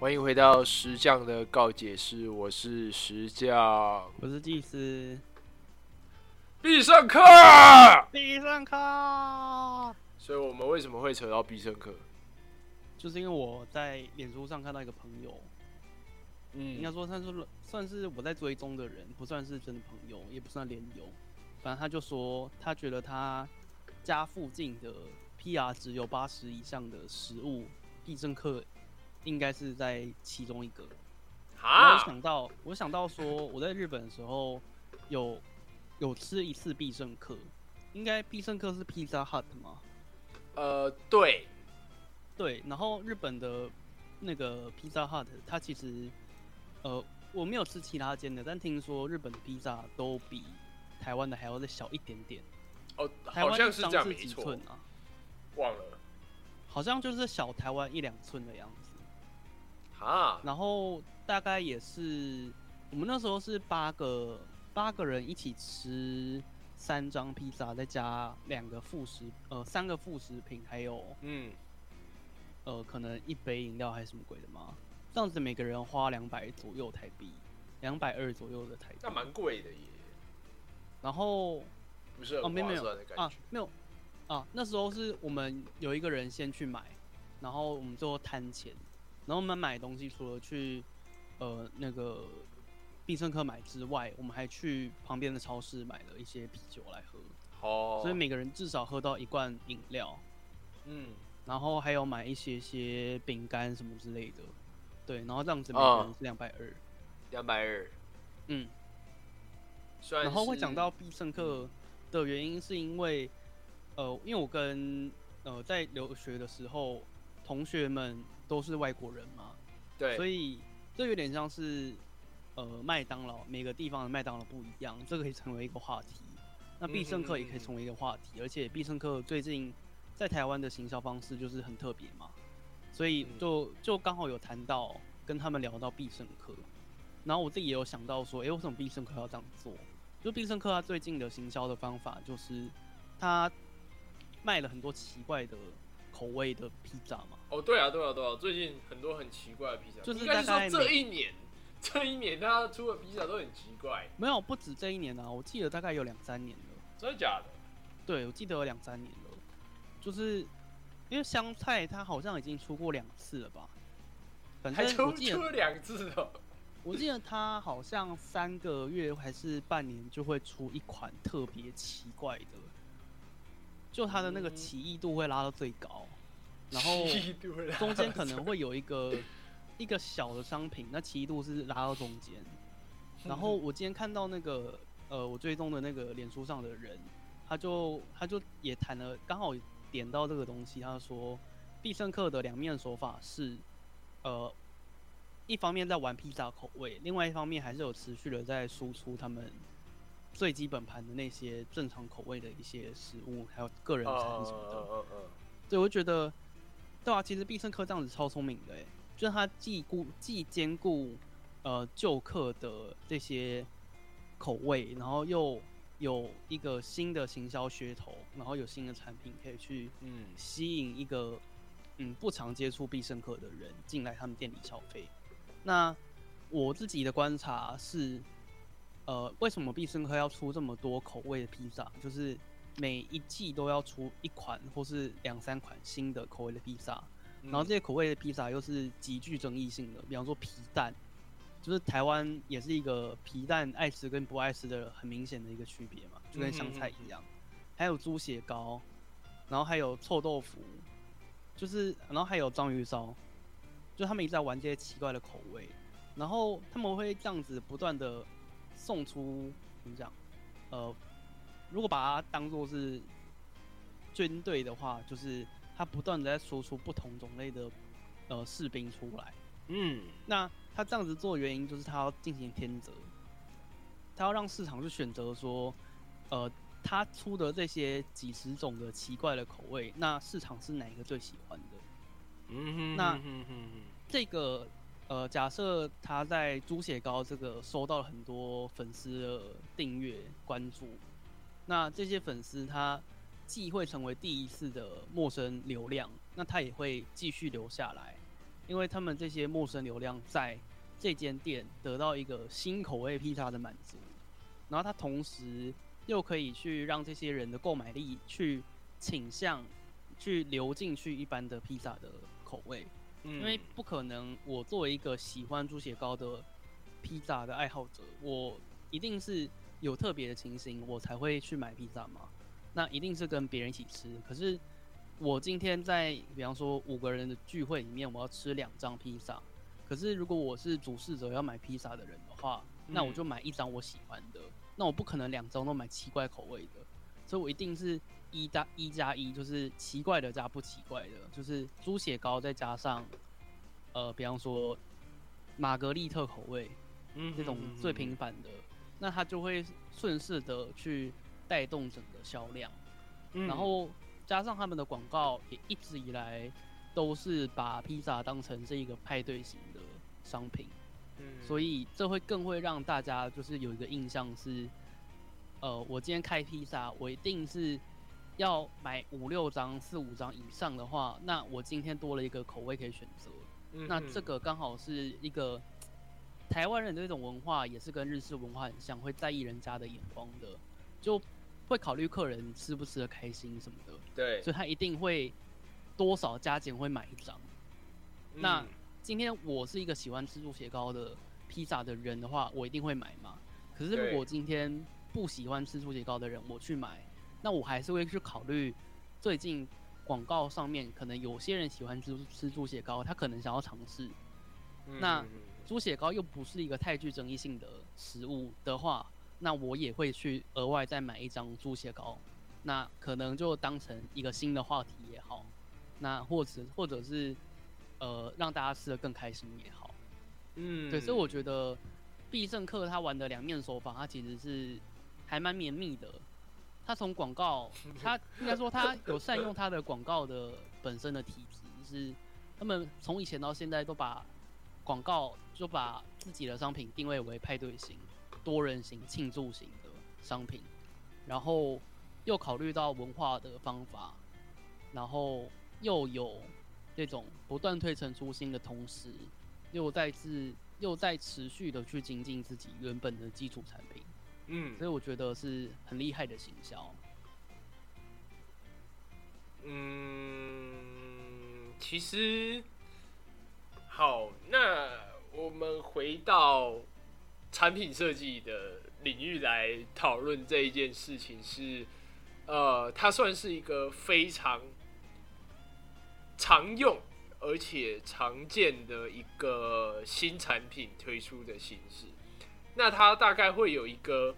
欢迎回到石匠的告解室，我是石匠，我是祭司。必胜客，必胜客。所以我们为什么会扯到必胜客？就是因为我在脸书上看到一个朋友，嗯，应该说算是算是我在追踪的人，不算是真的朋友，也不算连友。反正他就说，他觉得他家附近的 PR 值有八十以上的食物，必胜客应该是在其中一个。我想到，我想到说，我在日本的时候有有吃一次必胜客，应该必胜客是 Pizza Hut 吗？呃，对。对，然后日本的那个 Pizza hut，它其实，呃，我没有吃其他间的，但听说日本的披萨都比台湾的还要再小一点点。哦，好像是这样，没错啊。忘了，好像就是小台湾一两寸的样子。哈。然后大概也是，我们那时候是八个八个人一起吃三张披萨，再加两个副食，呃，三个副食品，还有嗯。呃，可能一杯饮料还是什么鬼的吗？这样子每个人花两百左右台币，两百二左右的台币，那蛮贵的耶。然后不是哦，没有没有啊，没有啊。那时候是我们有一个人先去买，然后我们最后摊钱。然后我们买东西除了去呃那个必胜客买之外，我们还去旁边的超市买了一些啤酒来喝。哦，所以每个人至少喝到一罐饮料。嗯。然后还有买一些些饼干什么之类的，对，然后这样子每个人是两百二，两百二，嗯。然后会讲到必胜客的原因，是因为，呃，因为我跟呃在留学的时候，同学们都是外国人嘛，对，所以这有点像是呃麦当劳，每个地方的麦当劳不一样，这个可以成为一个话题。那必胜客也可以成为一个话题，而且必胜客最近。在台湾的行销方式就是很特别嘛，所以就就刚好有谈到跟他们聊到必胜客，然后我自己也有想到说，哎，为什么必胜客要这样做？就必胜客他最近的行销的方法就是他卖了很多奇怪的口味的披萨嘛。哦，对啊，对啊，对啊，最近很多很奇怪的披萨，就是大概这一年，这一年他出的披萨都很奇怪。没有，不止这一年啊，我记得大概有两三年了。真的假的？对，我记得有两三年了。就是因为香菜，它好像已经出过两次了吧？反正我记得两次哦。我记得它好像三个月还是半年就会出一款特别奇怪的，就它的那个奇异度会拉到最高，然后中间可能会有一个 一个小的商品，那奇异度是拉到中间。然后我今天看到那个呃，我追踪的那个脸书上的人，他就他就也谈了，刚好。点到这个东西，他说必胜客的两面手法是，呃，一方面在玩披萨口味，另外一方面还是有持续的在输出他们最基本盘的那些正常口味的一些食物，还有个人餐什么的。对，我觉得，对啊，其实必胜客这样子超聪明的，哎，就是他既顾既兼顾呃旧客的这些口味，然后又。有一个新的行销噱头，然后有新的产品可以去嗯吸引一个嗯不常接触必胜客的人进来他们店里消费。那我自己的观察是，呃，为什么必胜客要出这么多口味的披萨？就是每一季都要出一款或是两三款新的口味的披萨，然后这些口味的披萨又是极具争议性的，比方说皮蛋。就是台湾也是一个皮蛋爱吃跟不爱吃的很明显的一个区别嘛，就跟香菜一样。还有猪血糕，然后还有臭豆腐，就是然后还有章鱼烧，就他们一直在玩这些奇怪的口味。然后他们会这样子不断的送出怎么讲？呃，如果把它当做是军队的话，就是他不断的在输出不同种类的呃士兵出来。嗯，那。他这样子做原因就是他要进行天择，他要让市场去选择说，呃，他出的这些几十种的奇怪的口味，那市场是哪一个最喜欢的？嗯哼，那这个呃，假设他在猪血糕这个收到了很多粉丝的订阅关注，那这些粉丝他既会成为第一次的陌生流量，那他也会继续留下来。因为他们这些陌生流量在这间店得到一个新口味披萨的满足，然后他同时又可以去让这些人的购买力去倾向去流进去一般的披萨的口味，因为不可能我作为一个喜欢猪血糕的披萨的爱好者，我一定是有特别的情形我才会去买披萨嘛，那一定是跟别人一起吃，可是。我今天在，比方说五个人的聚会里面，我要吃两张披萨。可是如果我是主事者要买披萨的人的话，那我就买一张我喜欢的。那我不可能两张都买奇怪口味的，所以我一定是一加一加一，就是奇怪的加不奇怪的，就是猪血糕再加上，呃，比方说玛格丽特口味，嗯，这种最平凡的，那它就会顺势的去带动整个销量，然后。加上他们的广告也一直以来都是把披萨当成是一个派对型的商品，嗯，所以这会更会让大家就是有一个印象是，呃，我今天开披萨，我一定是要买五六张、四五张以上的话，那我今天多了一个口味可以选择，那这个刚好是一个台湾人的这种文化，也是跟日式文化很像，会在意人家的眼光的，就。会考虑客人吃不吃的开心什么的，对，所以他一定会多少加减会买一张。那今天我是一个喜欢吃猪血糕的披萨的人的话，我一定会买嘛。可是如果今天不喜欢吃猪血糕的人，我去买，那我还是会去考虑最近广告上面可能有些人喜欢吃吃猪血糕，他可能想要尝试。那猪血糕又不是一个太具争议性的食物的话。那我也会去额外再买一张猪血糕，那可能就当成一个新的话题也好，那或者或者是呃让大家吃的更开心也好，嗯，对，所以我觉得必胜客他玩的两面手法，他其实是还蛮绵密的。他从广告，他应该说他有善用他的广告的本身的体质，就是他们从以前到现在都把广告就把自己的商品定位为派对型。多人型庆祝型的商品，然后又考虑到文化的方法，然后又有这种不断推陈出新的同时，又再次又在持续的去精进自己原本的基础产品，嗯，所以我觉得是很厉害的行销。嗯，其实好，那我们回到。产品设计的领域来讨论这一件事情是，呃，它算是一个非常常用而且常见的一个新产品推出的形式。那它大概会有一个，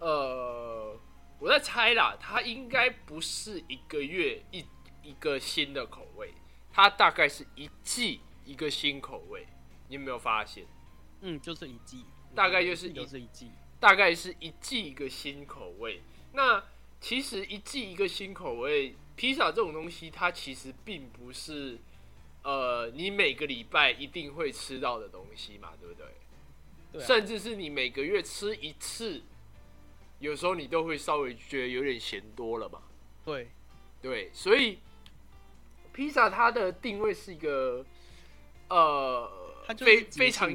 呃，我在猜啦，它应该不是一个月一一个新的口味，它大概是一季一个新口味。你有没有发现？嗯，就是一季，大概就是就是一季，大概是一季一个新口味。那其实一季一个新口味，披萨这种东西，它其实并不是呃你每个礼拜一定会吃到的东西嘛，对不对？对。甚至是你每个月吃一次，有时候你都会稍微觉得有点嫌多了嘛。对，对，所以披萨它的定位是一个呃。非非常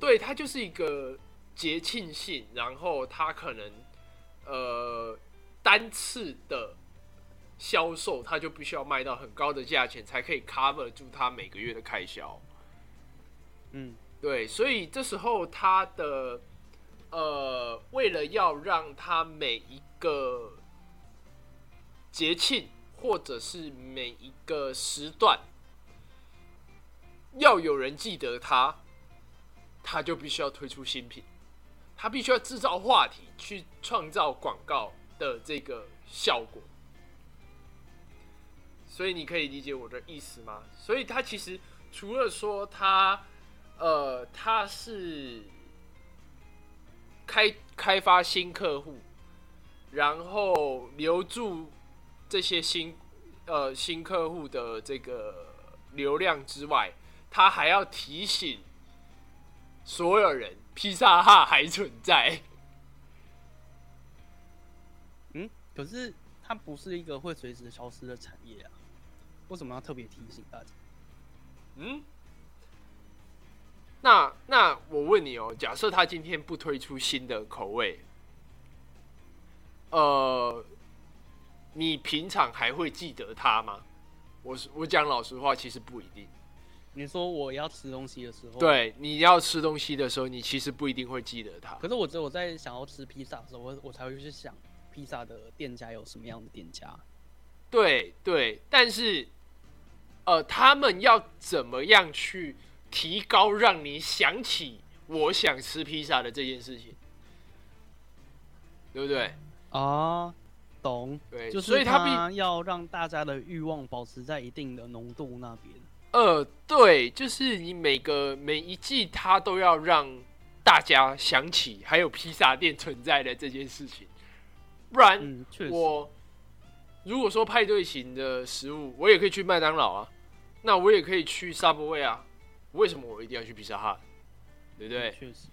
对，它就是一个节庆性，然后它可能呃单次的销售，它就必须要卖到很高的价钱，才可以 cover 住它每个月的开销。嗯，对，所以这时候他的呃，为了要让他每一个节庆或者是每一个时段。要有人记得他，他就必须要推出新品，他必须要制造话题，去创造广告的这个效果。所以你可以理解我的意思吗？所以他其实除了说他，呃，他是开开发新客户，然后留住这些新呃新客户的这个流量之外。他还要提醒所有人，披萨哈还存在。嗯，可是它不是一个会随时消失的产业啊，为什么要特别提醒大家？嗯，那那我问你哦，假设他今天不推出新的口味，呃，你平常还会记得他吗？我我讲老实话，其实不一定。你说我要吃东西的时候，对，你要吃东西的时候，你其实不一定会记得他。可是我只有在想要吃披萨的时候，我我才会去想披萨的店家有什么样的店家。对对，但是，呃，他们要怎么样去提高让你想起我想吃披萨的这件事情，对不对？啊，懂。对，就是所以他要让大家的欲望保持在一定的浓度那边。呃，对，就是你每个每一季，它都要让大家想起还有披萨店存在的这件事情，不然我如果说派对型的食物，我也可以去麦当劳啊，那我也可以去 Subway 啊，为什么我一定要去披萨哈？对不对？确实，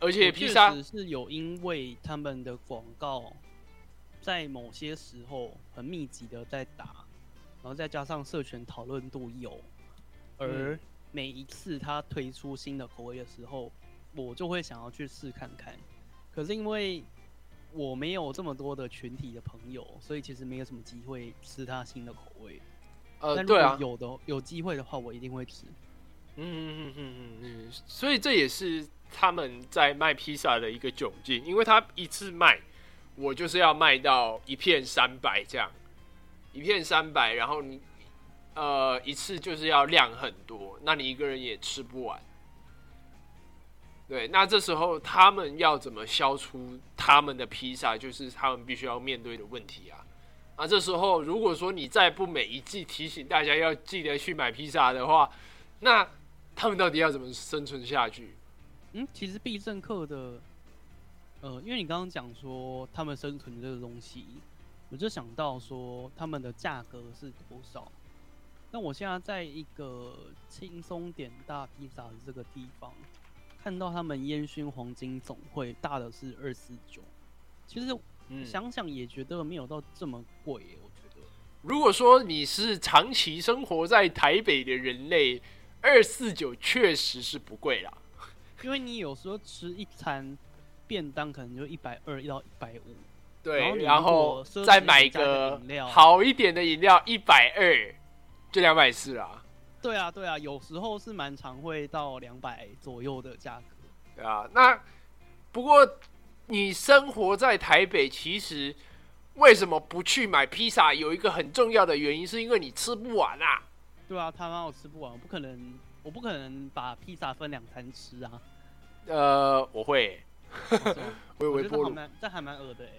而且披萨是有因为他们的广告在某些时候很密集的在打，然后再加上社群讨论度有。而每一次他推出新的口味的时候，我就会想要去试看看。可是因为我没有这么多的群体的朋友，所以其实没有什么机会吃他新的口味。呃，对啊，有的有机会的话，我一定会吃。嗯嗯嗯嗯嗯，所以这也是他们在卖披萨的一个窘境，因为他一次卖，我就是要卖到一片三百这样，一片三百，然后你。呃，一次就是要量很多，那你一个人也吃不完。对，那这时候他们要怎么消除他们的披萨，就是他们必须要面对的问题啊。啊，这时候如果说你再不每一季提醒大家要记得去买披萨的话，那他们到底要怎么生存下去？嗯，其实必胜客的，呃，因为你刚刚讲说他们生存这个东西，我就想到说他们的价格是多少。那我现在在一个轻松点大披萨的这个地方，看到他们烟熏黄金总会大的是二四九，其实想想也觉得没有到这么贵。我觉得，如果说你是长期生活在台北的人类，二四九确实是不贵啦。因为你有时候吃一餐便当可能就一百二到一百五，对，然后再买一个好一点的饮料一百二。就两百四啦？对啊，对啊，有时候是蛮常会到两百左右的价格。对啊，那不过你生活在台北，其实为什么不去买披萨？有一个很重要的原因，是因为你吃不完啊。对啊，他妈我吃不完，我不可能，我不可能把披萨分两餐吃啊。呃，我会，我有微波炉，这还蛮恶的哎。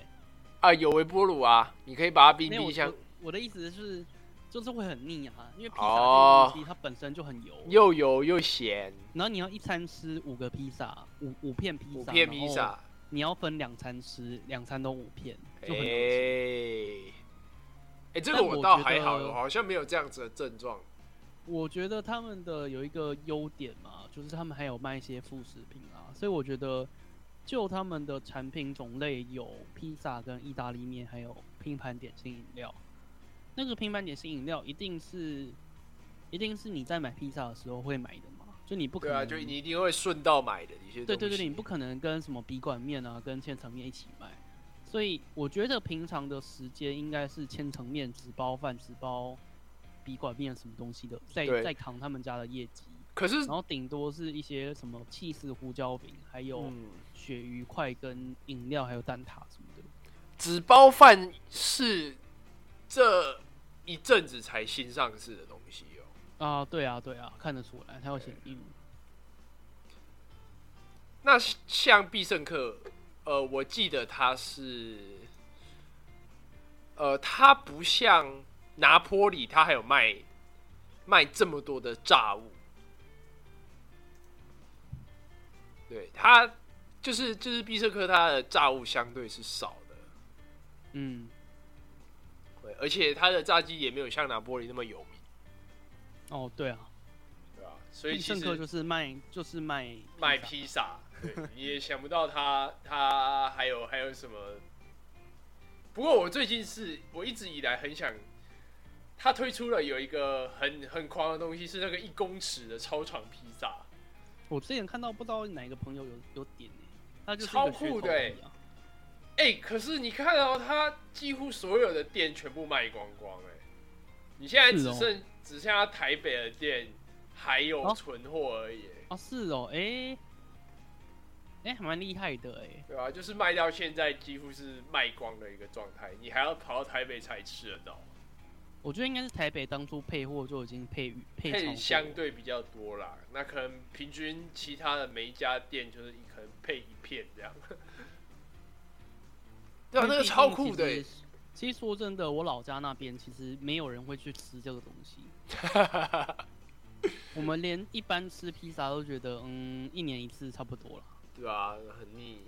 啊，有微波炉啊，你可以把它冰冰箱。我的意思是。就是会很腻啊，因为披萨这东西它本身就很油，又油又咸。然后你要一餐吃五个披萨，五五片披萨，五片披萨，你要分两餐吃，两餐都五片，就很哎，哎，这个我倒还好，我好像没有这样子的症状。我觉得他们的有一个优点嘛，就是他们还有卖一些副食品啊，所以我觉得就他们的产品种类有披萨跟意大利面，还有拼盘点心饮料。那个拼盘点心饮料一定是，一定是你在买披萨的时候会买的嘛？就你不可能，对啊，就你一定会顺道买的一些对对对，你不可能跟什么笔管面啊、跟千层面一起卖。所以我觉得平常的时间应该是千层面只包饭、只包笔管面什么东西的，在在扛他们家的业绩。可是，然后顶多是一些什么气势胡椒饼，还有鳕鱼块跟饮料，还有蛋挞什么的。纸包饭是这。一阵子才新上市的东西哦。啊，对啊，对啊，看得出来，它要写英那像必胜客，呃，我记得它是，呃，它不像拿坡里，它还有卖卖这么多的炸物。对，它就是就是必胜客，它的炸物相对是少的。嗯。而且它的炸鸡也没有像拿玻璃那么有名。哦，对啊，对啊，所以圣客就是卖就是卖卖披萨，对，你 也想不到他他还有还有什么。不过我最近是我一直以来很想他推出了有一个很很狂的东西，是那个一公尺的超长披萨。我之前看到不知道哪个朋友有有点他就超酷的哎，可是你看到他几乎所有的店全部卖光光哎，你现在只剩只剩下台北的店还有存货而已哦是哦哎哎还蛮厉害的哎，对啊，就是卖到现在几乎是卖光的一个状态，你还要跑到台北才吃得到。我觉得应该是台北当初配货就已经配配相对比较多啦，那可能平均其他的每一家店就是可能配一片这样。对啊，那个超酷的。其实说真的，我老家那边其实没有人会去吃这个东西。我们连一般吃披萨都觉得，嗯，一年一次差不多了。对啊，很腻。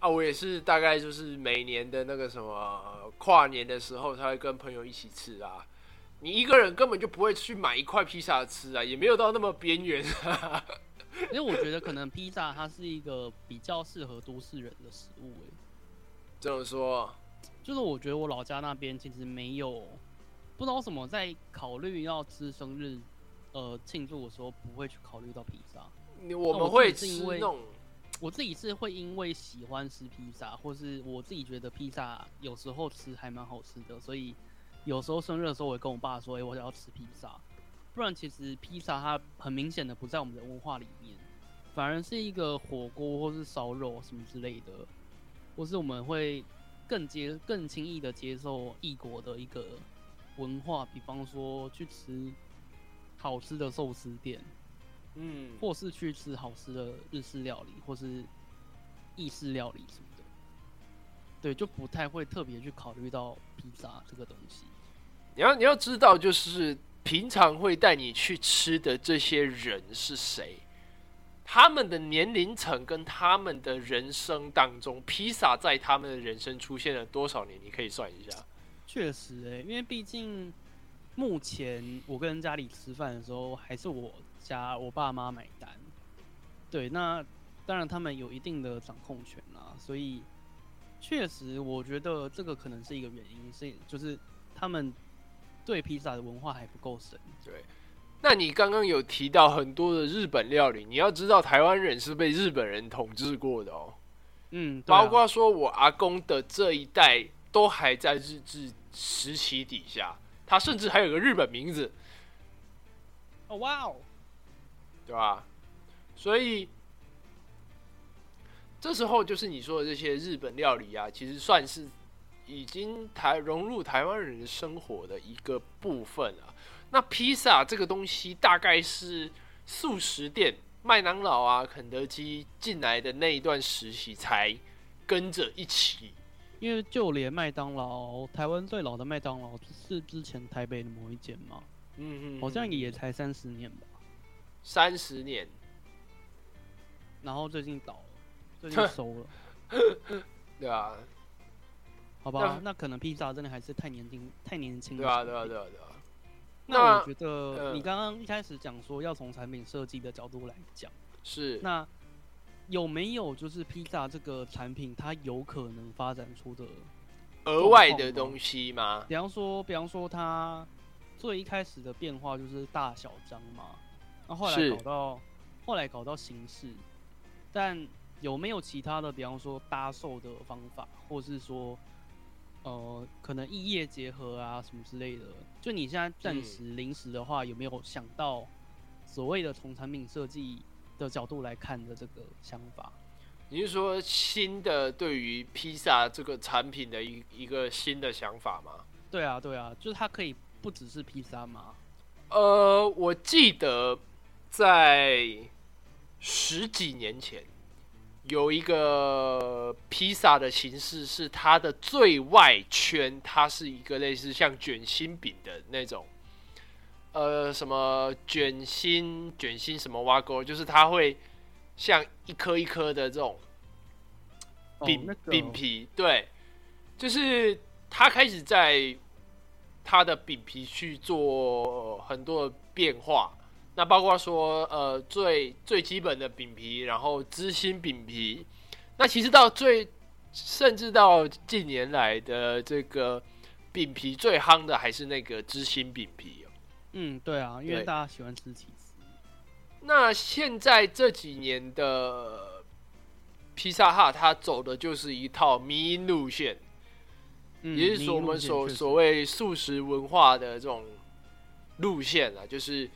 啊，我也是，大概就是每年的那个什么跨年的时候，才会跟朋友一起吃啊。你一个人根本就不会去买一块披萨吃啊，也没有到那么边缘。因为我觉得可能披萨它是一个比较适合都市人的食物，哎。怎么说，就是我觉得我老家那边其实没有，不知道什么在考虑要吃生日，呃，庆祝的时候不会去考虑到披萨。我们会吃那种。我自己是会因为喜欢吃披萨，或是我自己觉得披萨有时候吃还蛮好吃的，所以有时候生日的时候，我会跟我爸说：“哎，我想要吃披萨。”不然其实披萨它很明显的不在我们的文化里面，反而是一个火锅或是烧肉什么之类的，或是我们会更接更轻易的接受异国的一个文化，比方说去吃好吃的寿司店。嗯，或是去吃好吃的日式料理，或是意式料理什么的，对，就不太会特别去考虑到披萨这个东西。你要你要知道，就是平常会带你去吃的这些人是谁，他们的年龄层跟他们的人生当中，披萨在他们的人生出现了多少年？你可以算一下。确实，哎，因为毕竟目前我跟家里吃饭的时候，还是我。家我爸妈买单，对，那当然他们有一定的掌控权啦，所以确实我觉得这个可能是一个原因，是就是他们对披萨的文化还不够深。对，那你刚刚有提到很多的日本料理，你要知道台湾人是被日本人统治过的哦，嗯，包括说我阿公的这一代都还在日治时期底下，他甚至还有个日本名字。哦，哇哦！对吧？所以这时候就是你说的这些日本料理啊，其实算是已经台融入台湾人的生活的一个部分啊。那披萨这个东西，大概是素食店、麦当劳啊、肯德基进来的那一段时期才跟着一起。因为就连麦当劳，台湾最老的麦当劳是之前台北的某一间嘛，嗯嗯，好像也才三十年吧。三十年，然后最近倒了，最近收了，对啊，好吧，那可能披萨真的还是太年轻，太年轻了。对啊，对啊，对啊，对啊。那我觉得你刚刚一开始讲说要从产品设计的角度来讲，是那有没有就是披萨这个产品它有可能发展出的额外的东西吗？比方说，比方说它最一开始的变化就是大小张嘛。那后来搞到，后来搞到形式，但有没有其他的，比方说搭售的方法，或是说，呃，可能异业结合啊什么之类的？就你现在暂时临时的话，有没有想到所谓的从产品设计的角度来看的这个想法？你是说新的对于披萨这个产品的一一个新的想法吗？对啊，对啊，就是它可以不只是披萨吗？呃，我记得。在十几年前，有一个披萨的形式是它的最外圈，它是一个类似像卷心饼的那种，呃，什么卷心卷心什么挖沟，就是它会像一颗一颗的这种饼饼皮，对，就是它开始在它的饼皮去做很多的变化。那包括说，呃，最最基本的饼皮，然后芝心饼皮，那其实到最，甚至到近年来的这个饼皮最夯的还是那个芝心饼皮哦。嗯，对啊，因为大家喜欢吃起司。那现在这几年的披萨哈，它走的就是一套迷因路线，也是说我们所所谓素食文化的这种路线啊，就是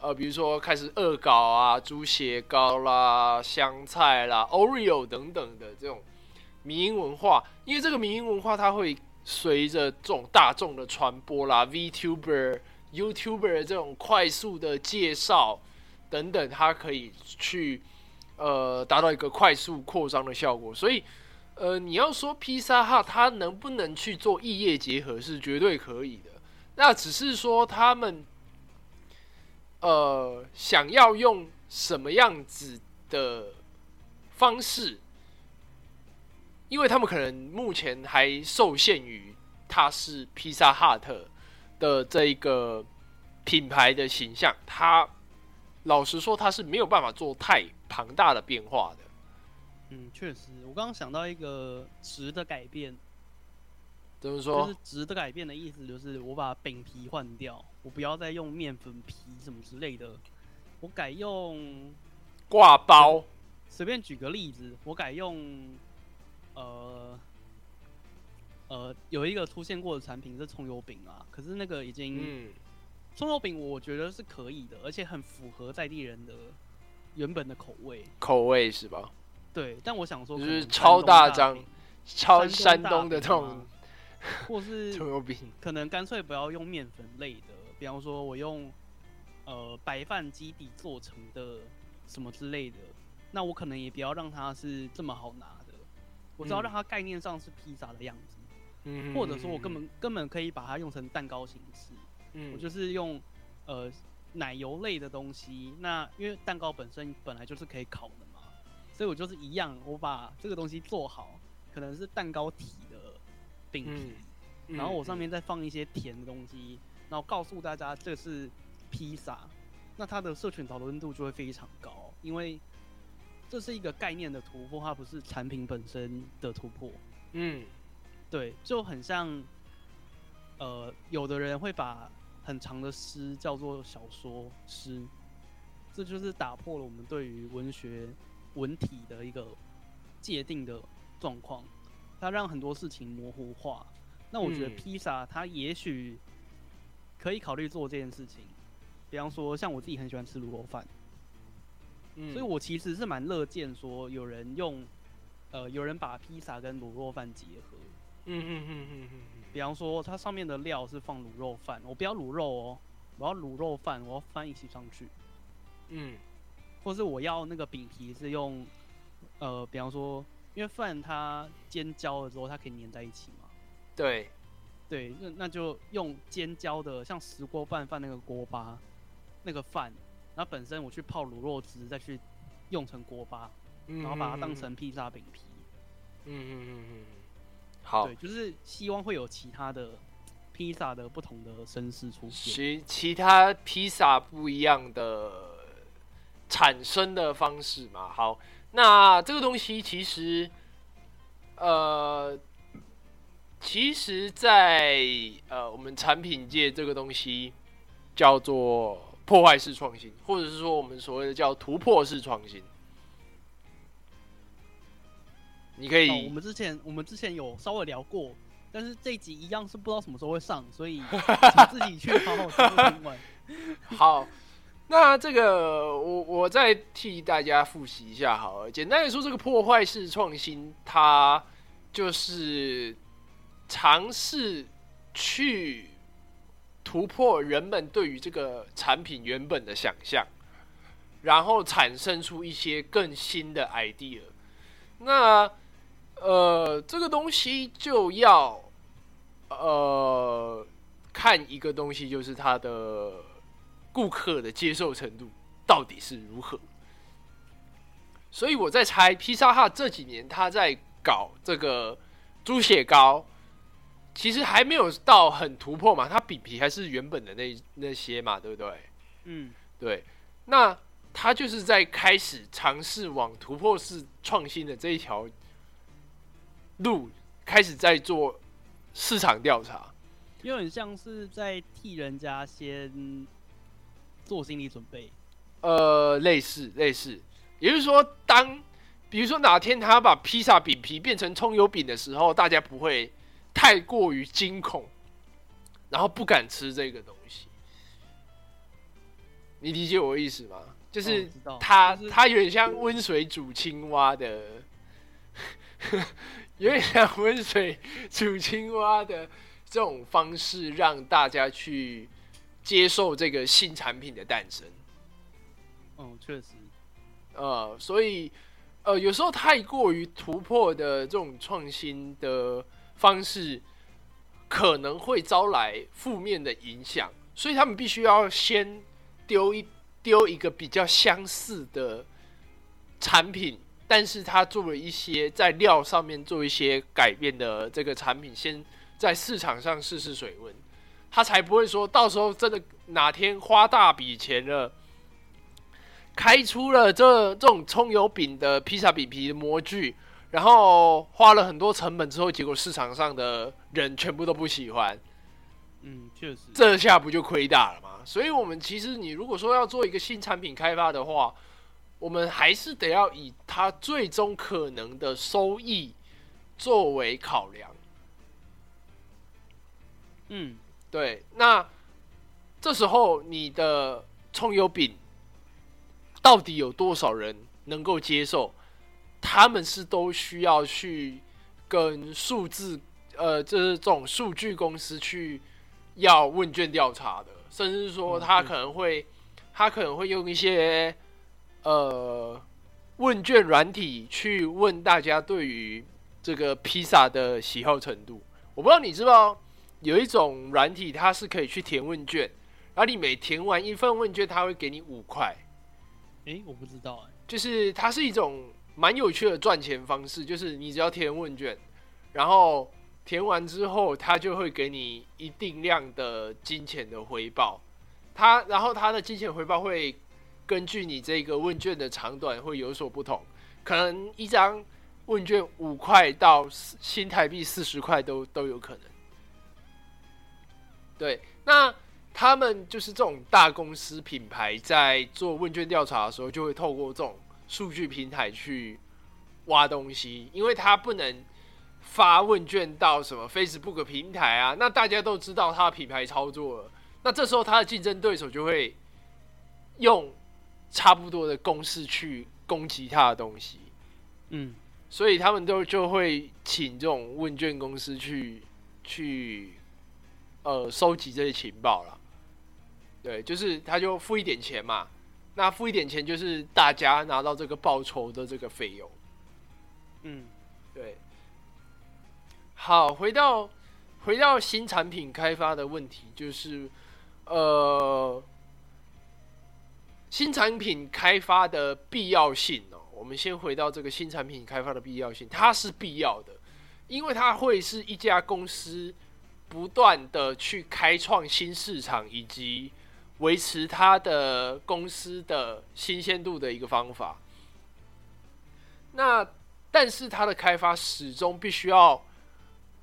呃，比如说开始恶搞啊，猪血糕啦、香菜啦、Oreo 等等的这种迷因文化，因为这个迷因文化它会随着这种大众的传播啦，VTuber。YouTuber 这种快速的介绍等等，它可以去呃达到一个快速扩张的效果。所以，呃，你要说披萨哈它能不能去做异业结合，是绝对可以的。那只是说他们呃想要用什么样子的方式，因为他们可能目前还受限于它是披萨哈特。的这一个品牌的形象，它老实说，它是没有办法做太庞大的变化的。嗯，确实，我刚刚想到一个值的改变，怎么说？就是值的改变的意思，就是我把饼皮换掉，我不要再用面粉皮什么之类的，我改用挂包。随便举个例子，我改用呃。呃，有一个出现过的产品是葱油饼啊，可是那个已经，葱油饼我觉得是可以的，而且很符合在地人的原本的口味。口味是吧？对，但我想说，就是超大张、超山东的这种，或是葱油饼，可能干脆不要用面粉类的，比方说我用呃白饭基底做成的什么之类的，那我可能也不要让它是这么好拿的，我只要让它概念上是披萨的样子。嗯或者说，我根本根本可以把它用成蛋糕形式。嗯，我就是用呃奶油类的东西。那因为蛋糕本身本来就是可以烤的嘛，所以我就是一样，我把这个东西做好，可能是蛋糕体的饼皮，然后我上面再放一些甜的东西，然后告诉大家这是披萨。那它的社群讨论度就会非常高，因为这是一个概念的突破，它不是产品本身的突破。嗯。对，就很像，呃，有的人会把很长的诗叫做小说诗，这就是打破了我们对于文学文体的一个界定的状况，它让很多事情模糊化。那我觉得披萨它也许可以考虑做这件事情，比方说像我自己很喜欢吃卤肉饭，嗯所以我其实是蛮乐见说有人用，呃，有人把披萨跟卤肉饭结合。嗯嗯嗯嗯嗯，比方说它上面的料是放卤肉饭，我不要卤肉哦，我要卤肉饭，我要饭一起上去。嗯，或是我要那个饼皮是用，呃，比方说，因为饭它煎焦了之后，它可以粘在一起嘛。对，对，那那就用煎焦的，像石锅拌饭那个锅巴，那个饭，然后本身我去泡卤肉汁，再去用成锅巴，然后把它当成披萨饼皮。嗯嗯嗯嗯。好，对，就是希望会有其他的披萨的不同的身世出现，其其他披萨不一样的产生的方式嘛。好，那这个东西其实，呃，其实，在呃我们产品界，这个东西叫做破坏式创新，或者是说我们所谓的叫突破式创新。你可以，我们之前我们之前有稍微聊过，但是这一集一样是不知道什么时候会上，所以 请自己去好好听完。好，那这个我我再替大家复习一下，好了，简单的说，这个破坏式创新，它就是尝试去突破人们对于这个产品原本的想象，然后产生出一些更新的 idea。那呃，这个东西就要呃看一个东西，就是它的顾客的接受程度到底是如何。所以我在猜，披萨哈这几年他在搞这个猪血糕，其实还没有到很突破嘛，它饼皮还是原本的那那些嘛，对不对？嗯，对。那他就是在开始尝试往突破式创新的这一条。路开始在做市场调查，有点像是在替人家先做心理准备。呃，类似类似，也就是说，当比如说哪天他把披萨饼皮变成葱油饼的时候，大家不会太过于惊恐，然后不敢吃这个东西。你理解我意思吗？就是它它有点像温水煮青蛙的，有点像温水煮青蛙的这种方式，让大家去接受这个新产品的诞生。嗯，确实，呃，所以，呃，有时候太过于突破的这种创新的方式，可能会招来负面的影响，所以他们必须要先丢一丢一个比较相似的产品，但是他做了一些在料上面做一些改变的这个产品，先在市场上试试水温，他才不会说到时候真的哪天花大笔钱了。开出了这这种葱油饼的披萨饼皮的模具，然后花了很多成本之后，结果市场上的人全部都不喜欢。嗯，确实，这下不就亏大了吗？所以，我们其实你如果说要做一个新产品开发的话，我们还是得要以它最终可能的收益作为考量。嗯，对。那这时候你的葱油饼。到底有多少人能够接受？他们是都需要去跟数字，呃，就是这种数据公司去要问卷调查的，甚至说他可能会，他可能会用一些呃问卷软体去问大家对于这个披萨的喜好程度。我不知道你知道有一种软体，它是可以去填问卷，然后你每填完一份问卷，它会给你五块。哎，我不知道哎，就是它是一种蛮有趣的赚钱方式，就是你只要填问卷，然后填完之后，他就会给你一定量的金钱的回报。他然后他的金钱回报会根据你这个问卷的长短会有所不同，可能一张问卷五块到新台币四十块都都有可能。对，那。他们就是这种大公司品牌，在做问卷调查的时候，就会透过这种数据平台去挖东西，因为他不能发问卷到什么 Facebook 平台啊，那大家都知道他的品牌操作了，那这时候他的竞争对手就会用差不多的公式去攻击他的东西，嗯，所以他们都就会请这种问卷公司去去呃收集这些情报了。对，就是他就付一点钱嘛，那付一点钱就是大家拿到这个报酬的这个费用。嗯，对。好，回到回到新产品开发的问题，就是呃，新产品开发的必要性哦。我们先回到这个新产品开发的必要性，它是必要的，因为它会是一家公司不断的去开创新市场以及。维持它的公司的新鲜度的一个方法。那但是它的开发始终必须要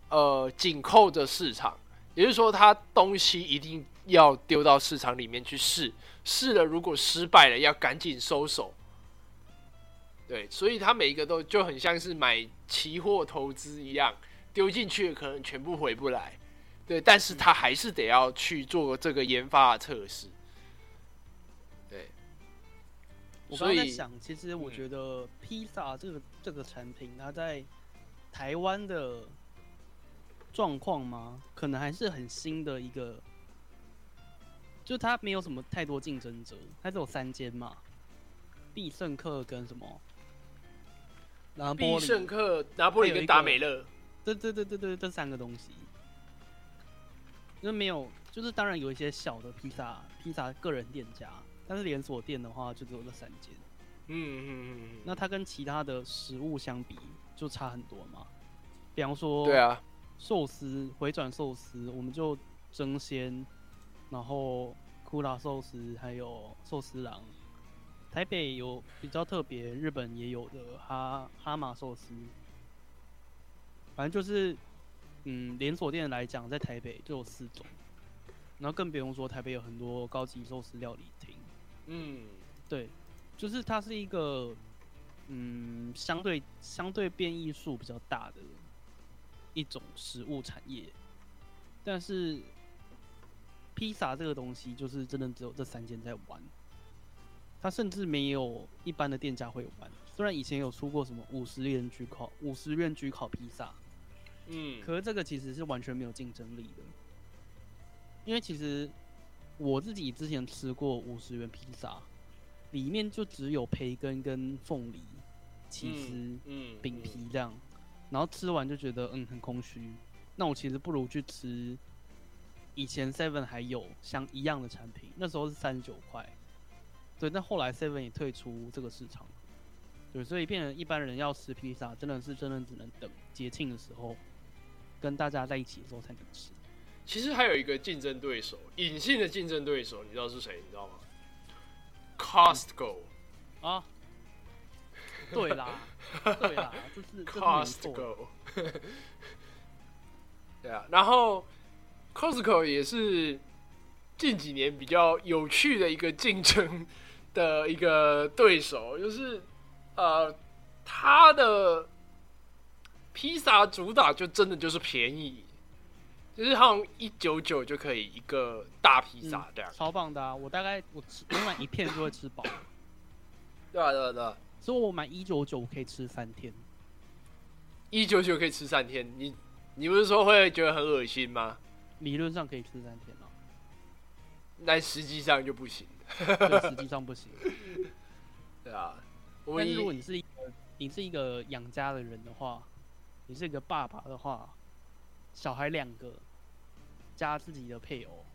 呃紧扣着市场，也就是说，它东西一定要丢到市场里面去试，试了如果失败了，要赶紧收手。对，所以它每一个都就很像是买期货投资一样，丢进去可能全部回不来。对，但是他还是得要去做这个研发的测试。对，我刚在想，其实我觉得披萨这个这个产品，它在台湾的状况吗？可能还是很新的一个，就它没有什么太多竞争者，它只有三间嘛，必胜客跟什么？拿必胜客、拿玻璃跟达美乐，对对对对对，这三个东西。因为没有，就是当然有一些小的披萨披萨个人店家，但是连锁店的话就只有这三间。嗯嗯嗯。那它跟其他的食物相比就差很多嘛？比方说，对啊，寿司回转寿司，我们就争鲜，然后库拉寿司还有寿司郎，台北有比较特别，日本也有的哈哈马寿司，反正就是。嗯，连锁店来讲，在台北就有四种，然后更不用说台北有很多高级寿司料理厅。嗯，对，就是它是一个嗯，相对相对变异数比较大的一种食物产业，但是披萨这个东西就是真的只有这三间在玩，它甚至没有一般的店家会玩。虽然以前有出过什么五十元焗烤、五十元焗烤披萨。嗯，可是这个其实是完全没有竞争力的，因为其实我自己之前吃过五十元披萨，里面就只有培根跟凤梨、起司、嗯。饼皮这样，然后吃完就觉得嗯很空虚，那我其实不如去吃以前 Seven 还有像一样的产品，那时候是三十九块，对，但后来 Seven 也退出这个市场，对，所以变成一般人要吃披萨，真的是真的只能等节庆的时候。跟大家在一起的时候才能吃。其实还有一个竞争对手，隐性的竞争对手，你知道是谁？你知道吗？Costco 啊，对啦，对啦，就是 Costco。对啊，然后 Costco 也是近几年比较有趣的一个竞争的一个对手，就是呃，他的。披萨主打就真的就是便宜，就是好像一九九就可以一个大披萨这样，超棒的啊！我大概我吃我买一片就会吃饱，对啊对啊对啊，所以我买一九九可以吃三天，一九九可以吃三天，你你不是说会觉得很恶心吗？理论上可以吃三天哦，但实际上就不行，实际上不行，对啊，但是如果你是一个你是一个养家的人的话。你是一个爸爸的话，小孩两个，加自己的配偶，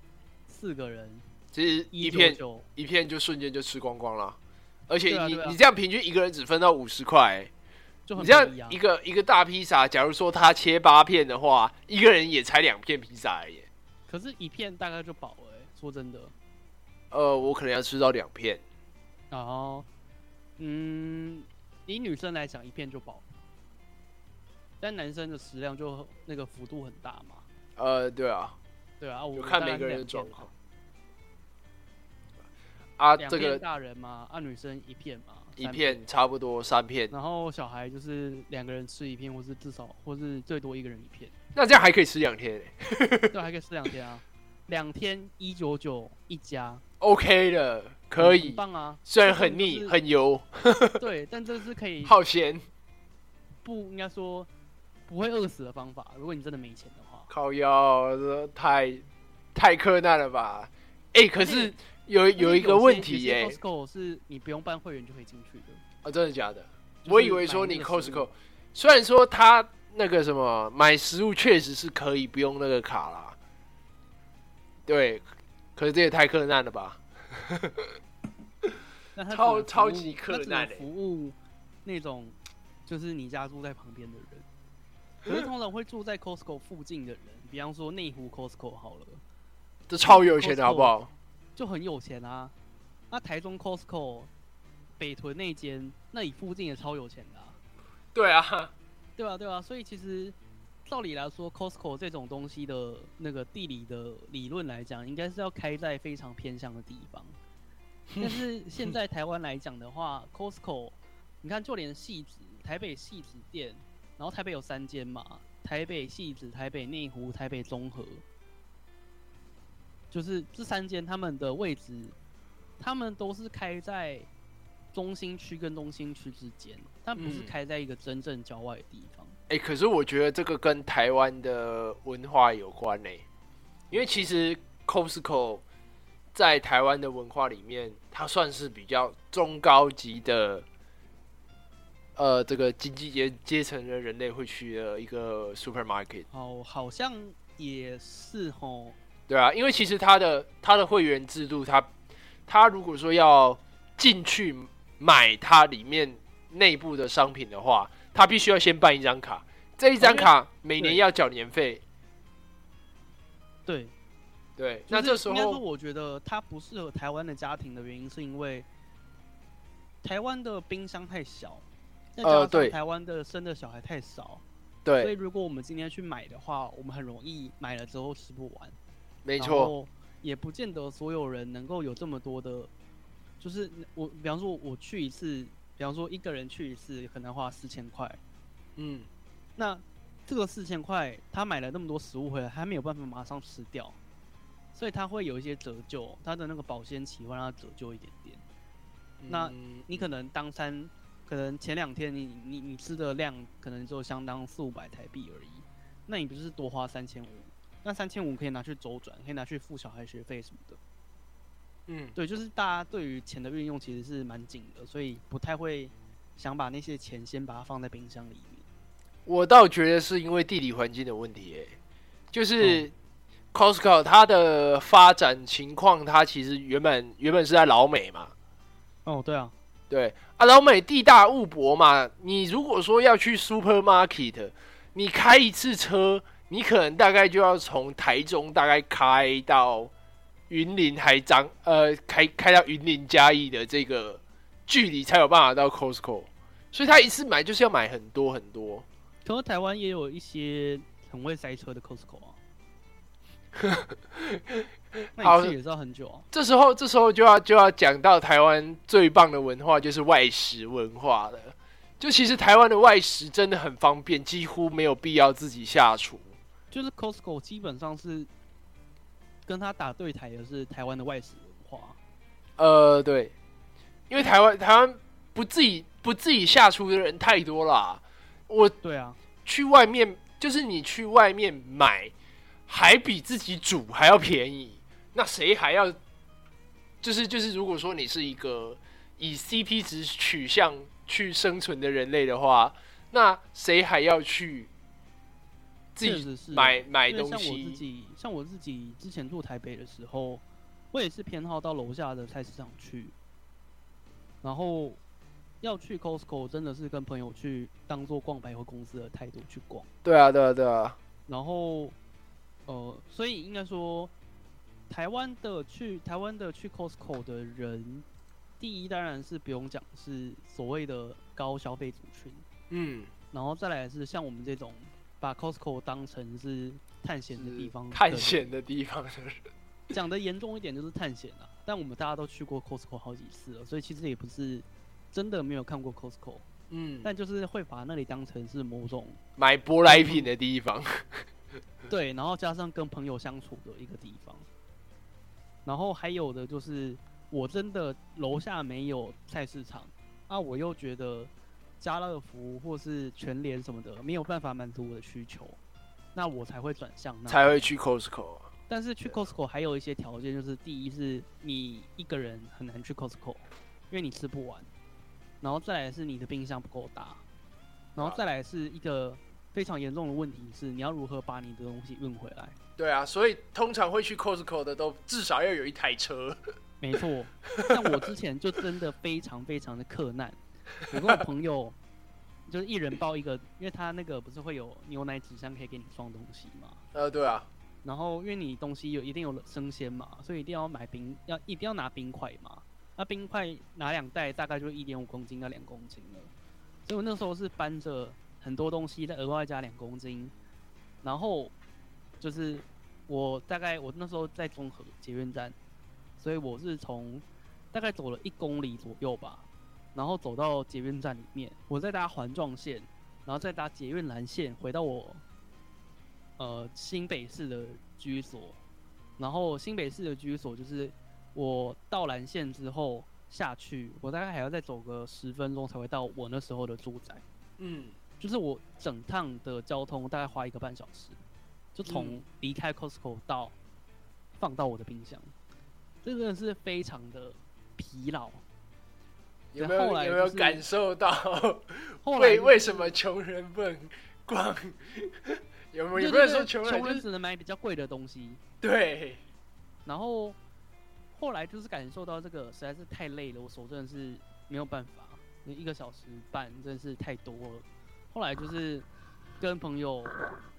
四个人，其实一片一片就瞬间就吃光光了。而且你你这样平均一个人只分到五十块，你这样一个一个大披萨，假如说他切八片的话，一个人也才两片披萨而已。可是，一片大概就饱了。说真的，呃，我可能要吃到两片。然后，嗯，以女生来讲，一片就饱。但男生的食量就那个幅度很大嘛？呃，对啊，对啊，我看每个人的状况。啊，这个大人嘛，啊，女生一片嘛，一片差不多三片，然后小孩就是两个人吃一片，或是至少或是最多一个人一片。那这样还可以吃两天？对，还可以吃两天啊，两天一九九一家，OK 的，可以，棒啊！虽然很腻很油，对，但这是可以好咸，不应该说。不会饿死的方法，如果你真的没钱的话。靠腰，这太太苛难了吧？哎，可是有有一个问题耶，Costco 是你不用办会员就可以进去的。啊，真的假的？我以为说你 Costco，虽然说他那个什么买食物确实是可以不用那个卡啦，对，可是这也太困难了吧？超超级困难的服务，那种就是你家住在旁边的人。可是通常会住在 Costco 附近的人，比方说内湖 Costco 好了，这超有钱的好不好？就很有钱啊！那台中 Costco、北屯那间，那里附近也超有钱的。对啊，对啊，对啊。所以其实照理来说，Costco 这种东西的那个地理的理论来讲，应该是要开在非常偏向的地方。但是现在台湾来讲的话，Costco，你看就连戏子台北戏子店。然后台北有三间嘛，台北戏子、台北内湖、台北综合，就是这三间他们的位置，他们都是开在中心区跟东心区之间，但不是开在一个真正郊外的地方。哎，可是我觉得这个跟台湾的文化有关呢，因为其实 Costco 在台湾的文化里面，它算是比较中高级的。呃，这个经济阶阶层的人类会去的一个 supermarket，哦，好像也是哦。对啊，因为其实它的它的会员制度，它它如果说要进去买它里面内部的商品的话，它必须要先办一张卡，这一张卡每年要缴年费。对，对，那这时候应该说，我觉得它不适合台湾的家庭的原因，是因为台湾的冰箱太小。呃，对，台湾的生的小孩太少，对。所以如果我们今天去买的话，我们很容易买了之后吃不完。没错。也不见得所有人能够有这么多的，就是我，比方说我去一次，比方说一个人去一次，可能花四千块。嗯。那这个四千块，他买了那么多食物回来，还没有办法马上吃掉，所以他会有一些折旧，他的那个保鲜期会让他折旧一点点。那你可能当餐，可能前两天你你你吃的量可能就相当四五百台币而已，那你不是多花三千五？那三千五可以拿去周转，可以拿去付小孩学费什么的。嗯，对，就是大家对于钱的运用其实是蛮紧的，所以不太会想把那些钱先把它放在冰箱里面。我倒觉得是因为地理环境的问题，哎，就是 Costco 它的发展情况，它其实原本原本是在老美嘛。哦，对啊，对啊，老美地大物博嘛，你如果说要去 Supermarket，你开一次车。你可能大概就要从台中大概开到云林，还张呃开开到云林嘉义的这个距离，才有办法到 Costco。所以他一次买就是要买很多很多。可能台湾也有一些很会塞车的 Costco 啊。那一次也是要很久啊。这时候这时候就要就要讲到台湾最棒的文化，就是外食文化了。就其实台湾的外食真的很方便，几乎没有必要自己下厨。就是 Costco 基本上是跟他打对台的是台湾的外食文化，呃，对，因为台湾台湾不自己不自己下厨的人太多了，我对啊，去外面就是你去外面买，还比自己煮还要便宜，那谁还要？就是就是，如果说你是一个以 CP 值取向去生存的人类的话，那谁还要去？确实是买买东西，像我自己，像我自己之前住台北的时候，我也是偏好到楼下的菜市场去。然后要去 Costco，真的是跟朋友去，当做逛百货公司的态度去逛。对啊，对啊，对啊。然后，呃，所以应该说，台湾的去台湾的去 Costco 的人，第一当然是不用讲，是所谓的高消费族群。嗯。然后再来是像我们这种。把 Costco 当成是探险的地方，探险的地方，讲的严重一点就是探险了。但我们大家都去过 Costco 好几次了，所以其实也不是真的没有看过 Costco。嗯，但就是会把那里当成是某种买舶来品的地方。对，然后加上跟朋友相处的一个地方。然后还有的就是，我真的楼下没有菜市场，啊，我又觉得。家乐福或是全联什么的没有办法满足我的需求，那我才会转向那，才会去 Costco。但是去 Costco 还有一些条件，就是第一是你一个人很难去 Costco，因为你吃不完；然后再来是你的冰箱不够大；然后再来是一个非常严重的问题是你要如何把你的东西运回来。对啊，所以通常会去 Costco 的都至少要有一台车。没错，像我之前就真的非常非常的困难。我跟我朋友就是一人包一个，因为他那个不是会有牛奶纸箱可以给你装东西嘛？呃，对啊。然后因为你东西有一定有生鲜嘛，所以一定要买冰，要一定要拿冰块嘛。那冰块拿两袋大概就一点五公斤到两公斤了。所以我那时候是搬着很多东西，再额外加两公斤。然后就是我大概我那时候在综合捷运站，所以我是从大概走了一公里左右吧。然后走到捷运站里面，我再搭环状线，然后再搭捷运蓝线回到我，呃新北市的居所。然后新北市的居所就是我到蓝线之后下去，我大概还要再走个十分钟才会到我那时候的住宅。嗯，就是我整趟的交通大概花一个半小时，就从离开 Costco 到放到我的冰箱，这个是非常的疲劳。有没有有没有感受到？为为什么穷人不能逛？有没有有没有说穷人只能买比较贵的东西？对。然后后来就是感受到这个实在是太累了，我手真的是没有办法，一个小时半真的是太多了。后来就是跟朋友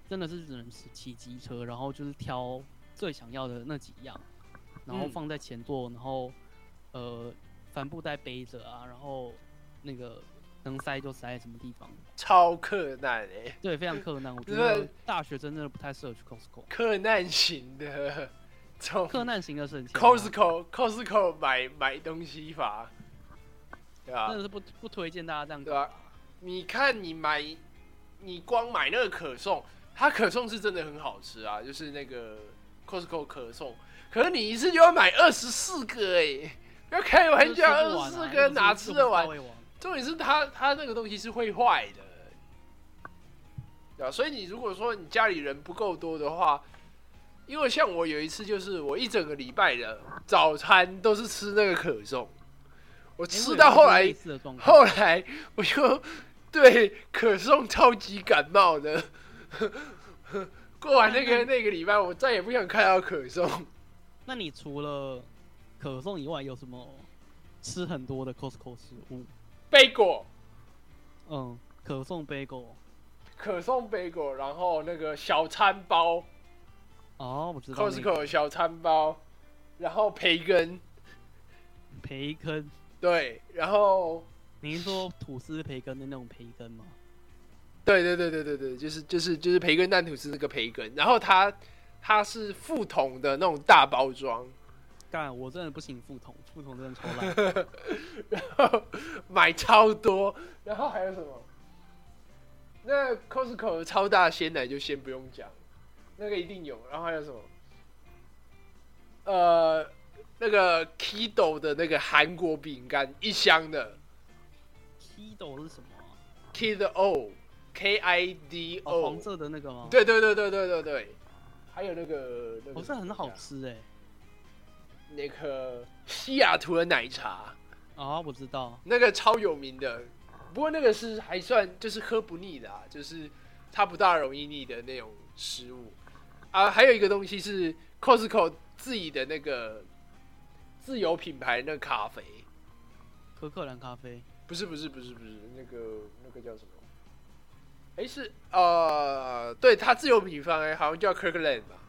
真的是只能骑骑机车，然后就是挑最想要的那几样，然后放在前座，然后呃。帆布袋背着啊，然后那个能塞就塞什么地方，超克难哎，对，非常克难。我觉得大学生真的不太适合去 Costco，克难型的，从克难型的省钱。Costco Costco 买买东西法，对吧？真的是不不推荐大家这样，对吧？你看你买，你光买那个可颂，它可颂是真的很好吃啊，就是那个 Costco 可颂，可是你一次就要买二十四个哎。要开玩笑，二十四个哪吃得完？重点是它，它那个东西是会坏的？所以你如果说你家里人不够多的话，因为像我有一次，就是我一整个礼拜的早餐都是吃那个可颂，我吃到后来，后来我就对可颂超级感冒的。过完那个那个礼拜，我再也不想看到可颂。那你除了？可颂以外有什么吃很多的 Costco 食物？贝果，嗯，可颂贝果，可颂贝果，然后那个小餐包，哦，我知道 Costco 小餐包，然后培根，培根，对，然后您说吐司培根的那种培根吗？对对对对对对，就是就是就是培根蛋吐司那个培根，然后它它是副桶的那种大包装。干，我真的不行，副桶，副桶真的超烂。然后买超多，然后还有什么？那 Costco 超大鲜奶就先不用讲，那个一定有。然后还有什么？呃，那个 Kido 的那个韩国饼干，一箱的。Kido 是什么？Kido，K I D O，黄色的那个吗？对对对对对对对。还有那个，好像很好吃哎。那个西雅图的奶茶啊，我知道那个超有名的，不过那个是还算就是喝不腻的，啊，就是它不大容易腻的那种食物啊。还有一个东西是 Costco 自己的那个自有品牌那个咖啡，可可兰咖啡，不是不是不是不是那个那个叫什么？哎是呃，对，它自有品牌好像叫 Kirkland 吧？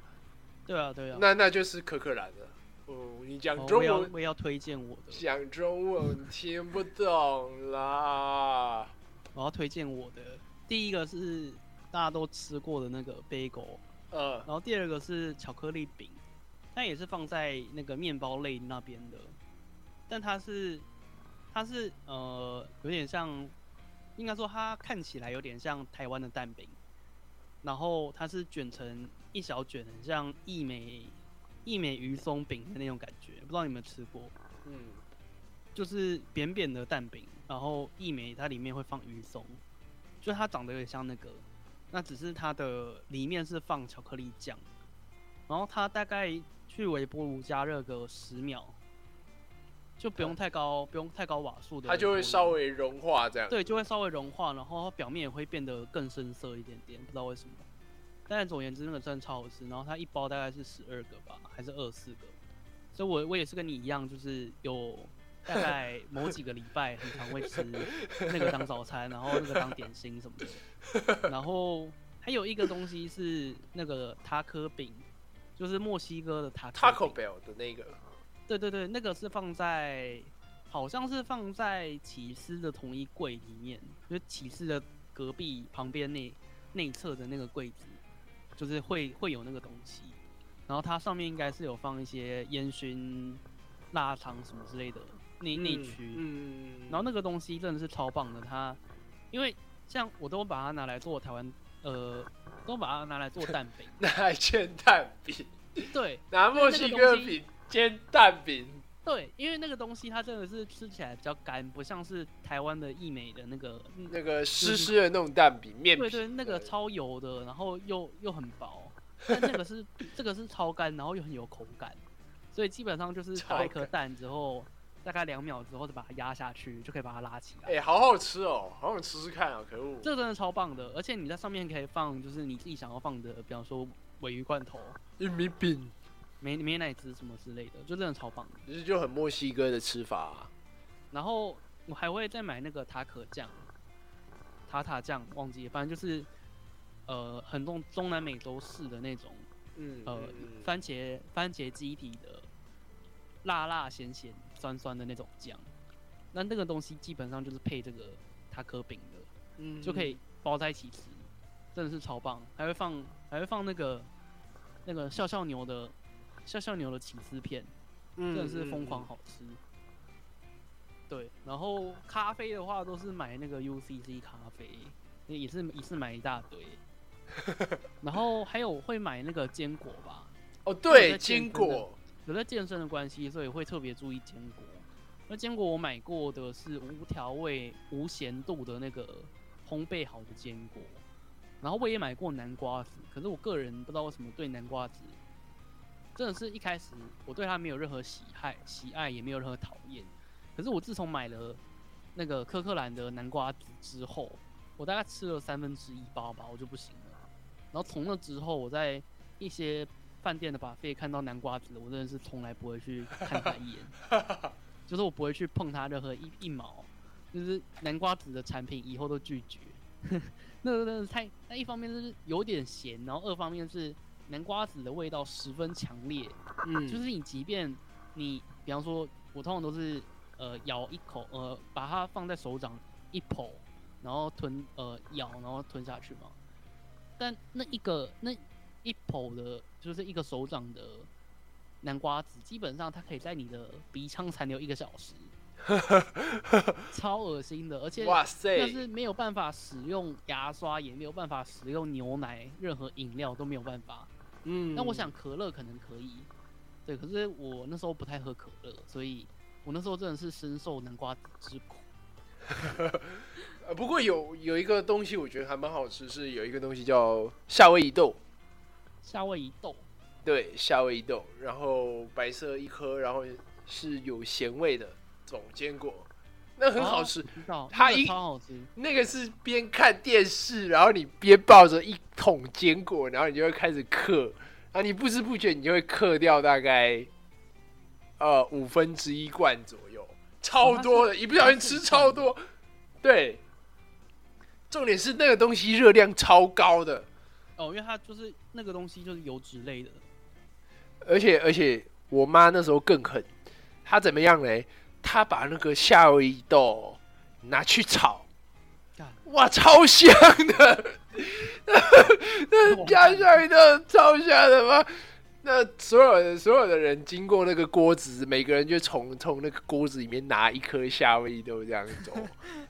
对啊对啊，那那就是可可兰的。哦，你讲中文，我也要推荐我的。讲中文听不懂啦。我要推荐我的，第一个是大家都吃过的那个贝果，呃，然后第二个是巧克力饼，它也是放在那个面包类那边的，但它是它是呃有点像，应该说它看起来有点像台湾的蛋饼，然后它是卷成一小卷，很像益美。一美鱼松饼的那种感觉，不知道你们吃过？嗯，就是扁扁的蛋饼，然后一美它里面会放鱼松，就它长得有点像那个，那只是它的里面是放巧克力酱，然后它大概去微波炉加热个十秒，就不用太高，不用太高瓦数的，它就会稍微融化这样。对，就会稍微融化，然后表面也会变得更深色一点点，不知道为什么。但总而言之，那个真的超好吃。然后它一包大概是十二个吧，还是二四个？所以，我我也是跟你一样，就是有大概 某几个礼拜很常会吃那个当早餐，然后那个当点心什么的。然后还有一个东西是那个塔可饼，就是墨西哥的塔 Taco Bell 的那个。对对对，那个是放在好像是放在起司的同一柜里面，就起司的隔壁旁边那内侧的那个柜子。就是会会有那个东西，然后它上面应该是有放一些烟熏腊肠什么之类的内内区，嗯，然后那个东西真的是超棒的，它因为像我都把它拿来做台湾，呃，都把它拿来做蛋饼，拿来煎蛋饼，对，拿墨西哥饼煎蛋饼。对，因为那个东西它真的是吃起来比较干，不像是台湾的益美的那个那个湿湿的那种蛋饼面。对对，那个超油的，然后又又很薄。但那个是 这个是超干，然后又很有口感，所以基本上就是打一颗蛋之后，大概两秒之后就把它压下去，就可以把它拉起来。哎，好好吃哦，好想吃吃看啊！可恶，这真的超棒的，而且你在上面可以放就是你自己想要放的，比方说尾鱼罐头、玉米饼。美美奶汁什么之类的，就真的超棒，其实就很墨西哥的吃法。然后我还会再买那个塔可酱，塔塔酱忘记，反正就是呃很多中南美洲式的那种，嗯呃番茄番茄基底的辣辣咸咸酸酸的那种酱。那那个东西基本上就是配这个塔可饼的，嗯，就可以包在一起吃，真的是超棒。还会放还会放那个那个笑笑牛的笑笑牛的起司片，真的是疯狂好吃。对，然后咖啡的话都是买那个 UCC 咖啡，也是一次买一大堆。然后还有会买那个坚果吧？哦，对，坚果。有在健身的关系，所以会特别注意坚果。那坚果我买过的是无调味、无咸度的那个烘焙好的坚果。然后我也买过南瓜子，可是我个人不知道为什么对南瓜子，真的是一开始我对它没有任何喜爱，喜爱也没有任何讨厌。可是我自从买了那个科克兰的南瓜子之后，我大概吃了三分之一包吧，我就不行了。然后从那之后，我在一些饭店的把费看到南瓜子，我真的是从来不会去看它一眼，就是我不会去碰它任何一一毛，就是南瓜子的产品以后都拒绝。那个真的太……那一方面是有点咸，然后二方面是南瓜子的味道十分强烈。嗯，就是你即便你，比方说，我通常都是。呃，咬一口，呃，把它放在手掌一捧，然后吞，呃，咬，然后吞下去嘛。但那一个那一捧的，就是一个手掌的南瓜子，基本上它可以在你的鼻腔残留一个小时，超恶心的。而且，哇塞，但是没有办法使用牙刷，也没有办法使用牛奶，任何饮料都没有办法。嗯，那我想可乐可能可以，对，可是我那时候不太喝可乐，所以。我那时候真的是深受南瓜子之苦。呃，不过有有一个东西我觉得还蛮好吃，是有一个东西叫夏威夷豆。夏威夷豆。对，夏威夷豆，然后白色一颗，然后是有咸味的这种坚果，那很好吃。它一超好吃。那个是边看电视，然后你边抱着一桶坚果，然后你就会开始嗑，啊，你不知不觉你就会嗑掉大概。呃，五分之一罐左右，超多的，一不小心吃超多。对，重点是那个东西热量超高的。哦，因为它就是那个东西就是油脂类的，而且而且我妈那时候更狠，她怎么样嘞？她把那个夏威夷豆拿去炒，哇，超香的！那加 夏威夷豆超香的吗？那所有的所有的人经过那个锅子，每个人就从从那个锅子里面拿一颗夏威夷豆这样走，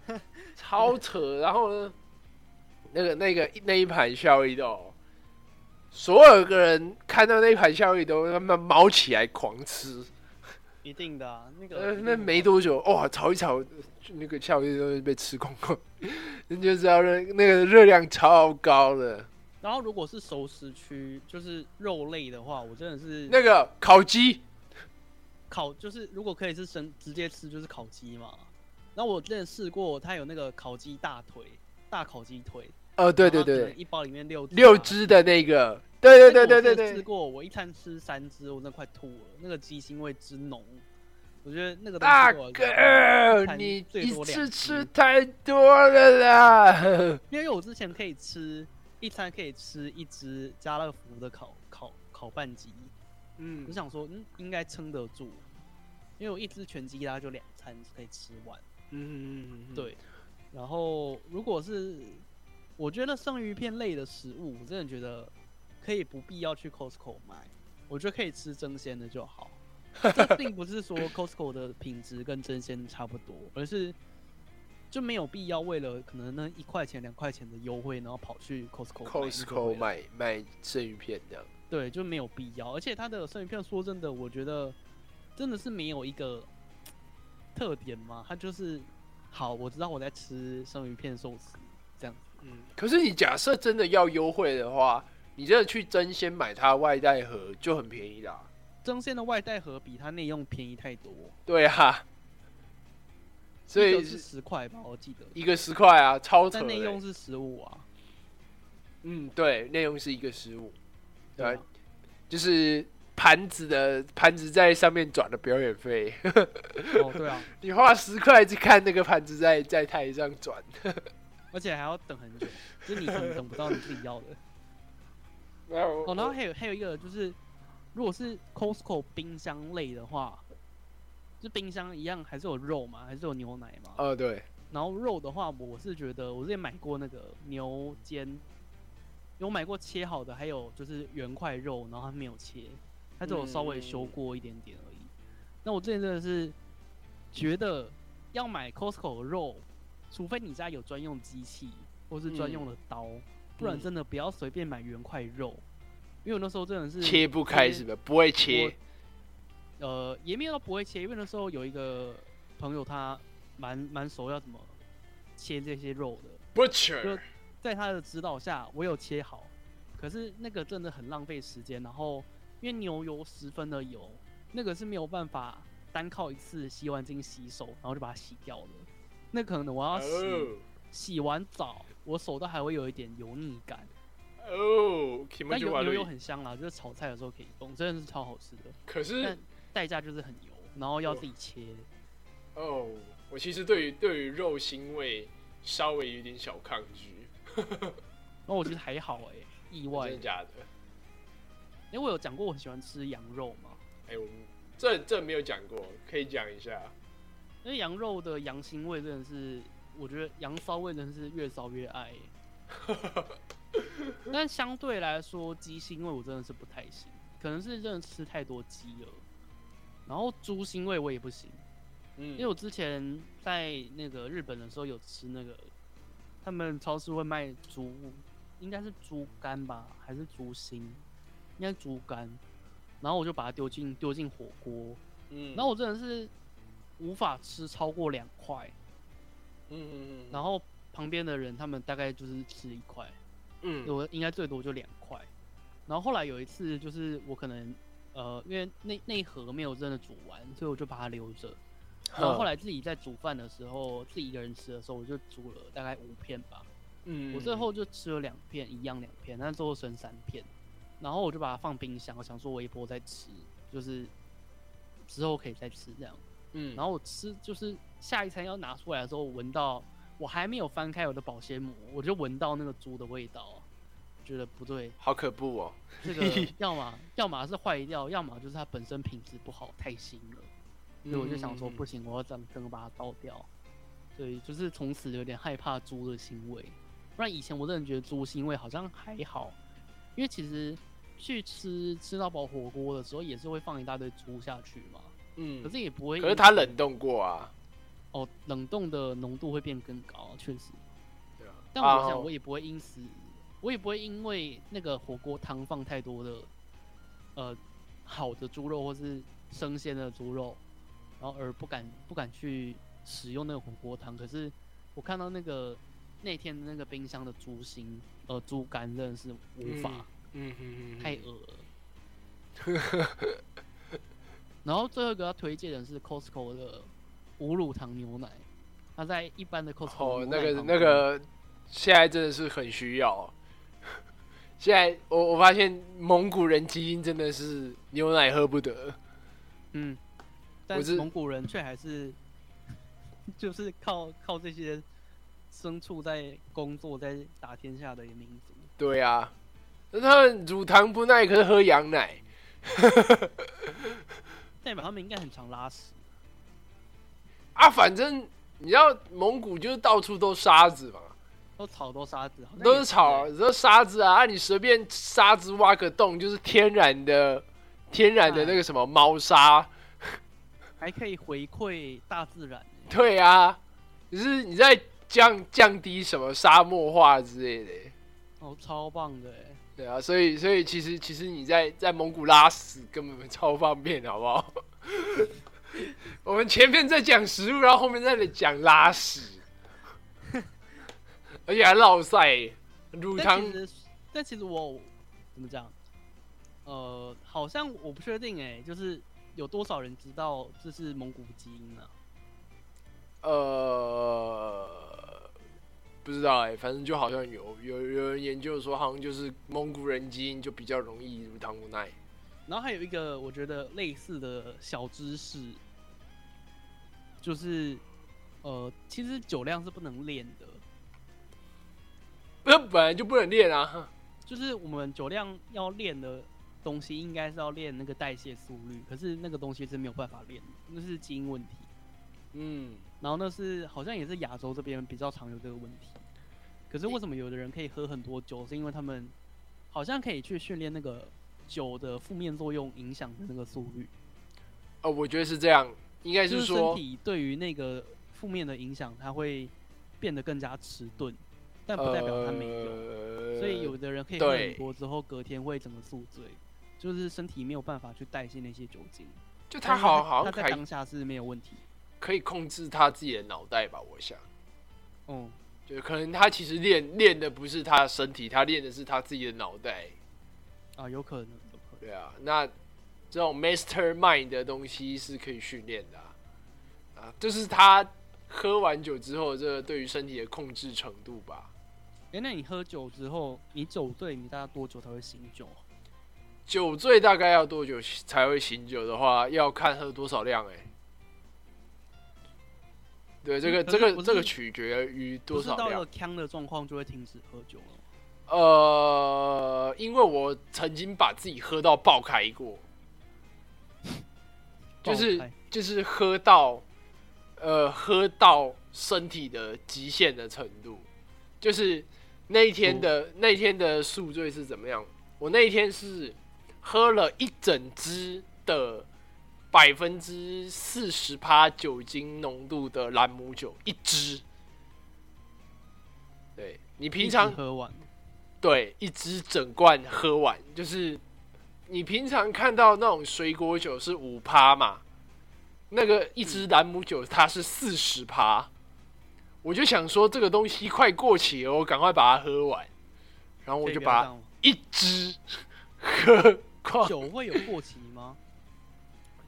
超扯。然后呢，那个那个那一盘夏威夷豆，所有的人看到那一盘夏威夷豆，他们毛起来狂吃。一定的，那个那没多久，哇，炒一炒，那个夏威夷豆被吃光光，你就知道热那个热量超高的。然后如果是熟食区，就是肉类的话，我真的是那个烤鸡，烤就是如果可以是生直接吃，就是烤鸡嘛。然后我之前试过，它有那个烤鸡大腿，大烤鸡腿。呃，对对对，一包里面六六只的那个，对对对对对对。吃过，我一餐吃三只，我真的快吐了，那个鸡腥味之浓。我觉得那个大哥，你一次吃太多了啦。因为我之前可以吃。一餐可以吃一只家乐福的烤烤烤半鸡，嗯，我想说，嗯，应该撑得住，因为我一只全鸡它就两餐可以吃完，嗯嗯嗯，对。然后如果是我觉得剩鱼片类的食物，我真的觉得可以不必要去 Costco 买，我觉得可以吃蒸鲜的就好。这并不是说 Costco 的品质跟蒸鲜差不多，而是。就没有必要为了可能那一块钱两块钱的优惠，然后跑去 Costco Costco 买买生鱼片这样。对，就没有必要。而且它的生鱼片，说真的，我觉得真的是没有一个特点嘛。它就是好，我知道我在吃生鱼片寿司这样。嗯。可是你假设真的要优惠的话，你真的去争先买它外带盒就很便宜啦。争先的外带盒比它内用便宜太多。对啊。所以是十块吧，我记得一个十块啊，超扯。内用是十五啊。嗯，对，内用是一个十五，对，就是盘子的盘子在上面转的表演费。哦，对啊，你花十块去看那个盘子在在台上转，而且还要等很久，就是你等等不到你自己要的。哦，然后还有还有一个就是，如果是 Costco 冰箱类的话。就冰箱一样，还是有肉嘛？还是有牛奶嘛？呃，对。然后肉的话，我是觉得我之前买过那个牛肩，有买过切好的，还有就是原块肉，然后它没有切，它只有稍微修过一点点而已。那我之前真的是觉得要买 Costco 的肉，除非你家有专用机器或是专用的刀，不然真的不要随便买原块肉，因为我那时候真的是切不开，是的，不会切。呃，也没有不会切，因为那时候有一个朋友他蛮蛮熟，要怎么切这些肉的。Butcher，在他的指导下，我有切好，可是那个真的很浪费时间。然后因为牛油十分的油。那个是没有办法单靠一次洗碗巾洗手，然后就把它洗掉了。那可能我要洗洗完澡，我手都还会有一点油腻感。哦，但油油油很香啦，就是炒菜的时候可以用，真的是超好吃的。可是代价就是很油，然后要自己切。哦，我其实对于对于肉腥味稍微有点小抗拒。那我觉得还好哎，意外。真的假的？因为我有讲过我很喜欢吃羊肉吗。哎，我们这这没有讲过，可以讲一下。因为羊肉的羊腥味真的是，我觉得羊骚味真的是越骚越爱。但相对来说，鸡腥味我真的是不太行，可能是真的吃太多鸡了。然后猪腥味我也不行，嗯，因为我之前在那个日本的时候有吃那个，他们超市会卖猪，应该是猪肝吧，还是猪心？应该猪肝。然后我就把它丢进丢进火锅，嗯，然后我真的是无法吃超过两块，嗯嗯嗯，然后旁边的人他们大概就是吃一块，嗯，我应该最多就两块，然后后来有一次就是我可能呃因为那那一盒没有真的煮完，所以我就把它留着，然后后来自己在煮饭的时候自己一个人吃的时候，我就煮了大概五片吧，嗯，我最后就吃了两片，一样两片，但最后剩三片。然后我就把它放冰箱，我想说我一波再吃，就是之后可以再吃这样。嗯，然后我吃就是下一餐要拿出来的时候，闻到我还没有翻开我的保鲜膜，我就闻到那个猪的味道，觉得不对，好可怖哦。这个 要么要么是坏掉，要么就是它本身品质不好，太腥了。所以我就想说不行，我要整整个把它倒掉。对，就是从此有点害怕猪的腥味，不然以前我真的觉得猪腥味好像还好，因为其实。去吃吃到饱火锅的时候，也是会放一大堆猪下去嘛。嗯，可是也不会。可是它冷冻过啊。哦，冷冻的浓度会变更高，确实。对啊。但我想，我也不会因此，我也不会因为那个火锅汤放太多的，呃，好的猪肉或是生鲜的猪肉，然后而不敢不敢去使用那个火锅汤。可是我看到那个那天那个冰箱的猪心，呃，猪肝真的是无法。嗯嗯嗯，太恶了。然后最后一个要推荐的是 Costco 的无乳糖牛奶，它在一般的 Costco 哦，那个那个现在真的是很需要。现在我我发现蒙古人基因真的是牛奶喝不得。嗯，但是蒙古人却还是 就是靠靠这些牲畜在工作，在打天下的一个民族。对呀。他们乳糖不耐，可是喝羊奶，代表他们应该很常拉屎啊！反正你知道蒙古就是到处都沙子嘛，都草都沙子，都是草，都沙子啊！你随便沙子挖个洞，就是天然的、天然的那个什么猫砂，还可以回馈大自然。对啊，只是你在降降低什么沙漠化之类的，哦，超棒的对啊，所以所以其实其实你在在蒙古拉屎根本 超方便，好不好？我们前面在讲食物，然后后面在讲拉屎，而且还落塞乳糖。但其实我怎么讲？呃，好像我不确定哎，就是有多少人知道这是蒙古基因呢？呃。不知道哎，反正就好像有有有人研究说，好像就是蒙古人基因就比较容易乳糖不耐。然后还有一个我觉得类似的小知识，就是呃，其实酒量是不能练的。那本来就不能练啊。就是我们酒量要练的东西，应该是要练那个代谢速率，可是那个东西是没有办法练的，那是基因问题。嗯，然后那是好像也是亚洲这边比较常有这个问题。可是为什么有的人可以喝很多酒？是因为他们好像可以去训练那个酒的负面作用影响的那个速率。哦，我觉得是这样，应该是说身体对于那个负面的影响，它会变得更加迟钝，但不代表它没有。所以有的人可以喝很多之后，隔天会怎么宿醉？就是身体没有办法去代谢那些酒精。就他好好他在当下是没有问题，可以控制他自己的脑袋吧？我想，嗯。就可能他其实练练的不是他的身体，他练的是他自己的脑袋啊，有可能，对啊，那这种 master mind 的东西是可以训练的啊，就是他喝完酒之后，这个对于身体的控制程度吧。哎，那你喝酒之后，你酒醉，你大概多久才会醒酒？酒醉大概要多久才会醒酒的话，要看喝多少量哎。对，这个这个这个取决于多少量。到了呛的状况就会停止喝酒了。呃，因为我曾经把自己喝到爆开过，就是就是喝到呃喝到身体的极限的程度，就是那一天的那一天的宿醉是怎么样？我那一天是喝了一整支的。百分之四十趴酒精浓度的兰姆酒一支，对你平常喝完，对一支整罐喝完，就是你平常看到那种水果酒是五趴嘛，那个一支兰姆酒它是四十趴，我就想说这个东西快过期了，我赶快把它喝完，然后我就把一支 喝光。酒会有过期吗？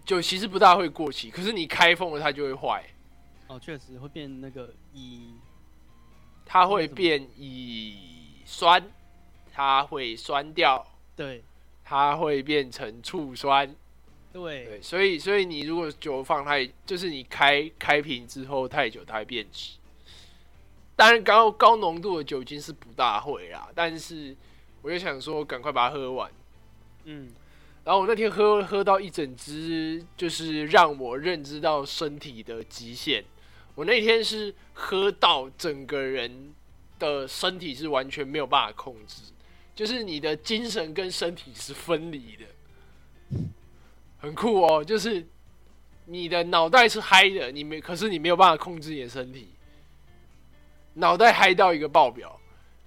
就其实不大会过期，可是你开封了它就会坏。哦，确实会变那个乙，它会变乙酸，它会酸掉。对，它会变成醋酸。对。对，所以所以你如果酒放太，就是你开开瓶之后太久，它会变质。当然高高浓度的酒精是不大会啦，但是我就想说赶快把它喝完。嗯。然后我那天喝喝到一整支，就是让我认知到身体的极限。我那天是喝到整个人的身体是完全没有办法控制，就是你的精神跟身体是分离的，很酷哦。就是你的脑袋是嗨的，你没，可是你没有办法控制你的身体，脑袋嗨到一个爆表。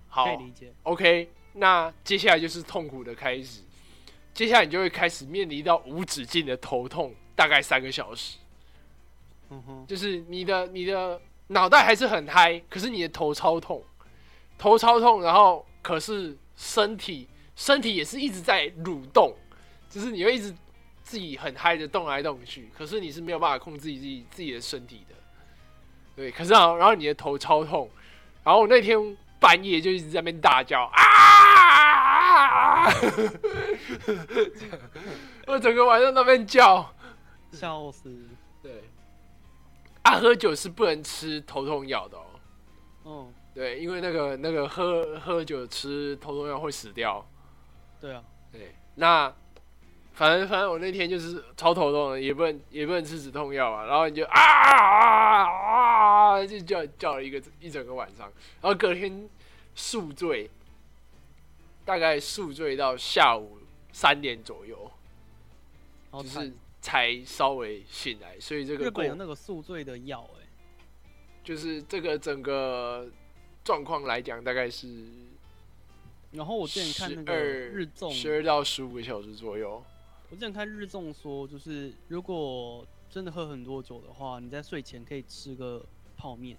好，可以理解。OK，那接下来就是痛苦的开始。接下来你就会开始面临到无止境的头痛，大概三个小时。嗯哼，就是你的你的脑袋还是很嗨，可是你的头超痛，头超痛，然后可是身体身体也是一直在蠕动，就是你会一直自己很嗨的动来动去，可是你是没有办法控制自己自己的身体的。对，可是然后然后你的头超痛，然后我那天半夜就一直在那边大叫啊！我整个晚上那边叫，笑死。对，啊，喝酒是不能吃头痛药的哦。嗯，对，因为那个那个喝喝酒吃头痛药会死掉。对啊，对，那反正反正我那天就是超头痛的，也不能也不能吃止痛药啊。然后你就啊啊啊，就叫叫了一个一整个晚上，然后隔天宿醉。大概宿醉到下午三点左右，就是才稍微醒来，所以这个日本有那个宿醉的药，哎，就是这个整个状况来讲，大概是，然后我之前看那个日综，十二到十五个小时左右。我之前看日综说，就是如果真的喝很多酒的话，你在睡前可以吃个泡面，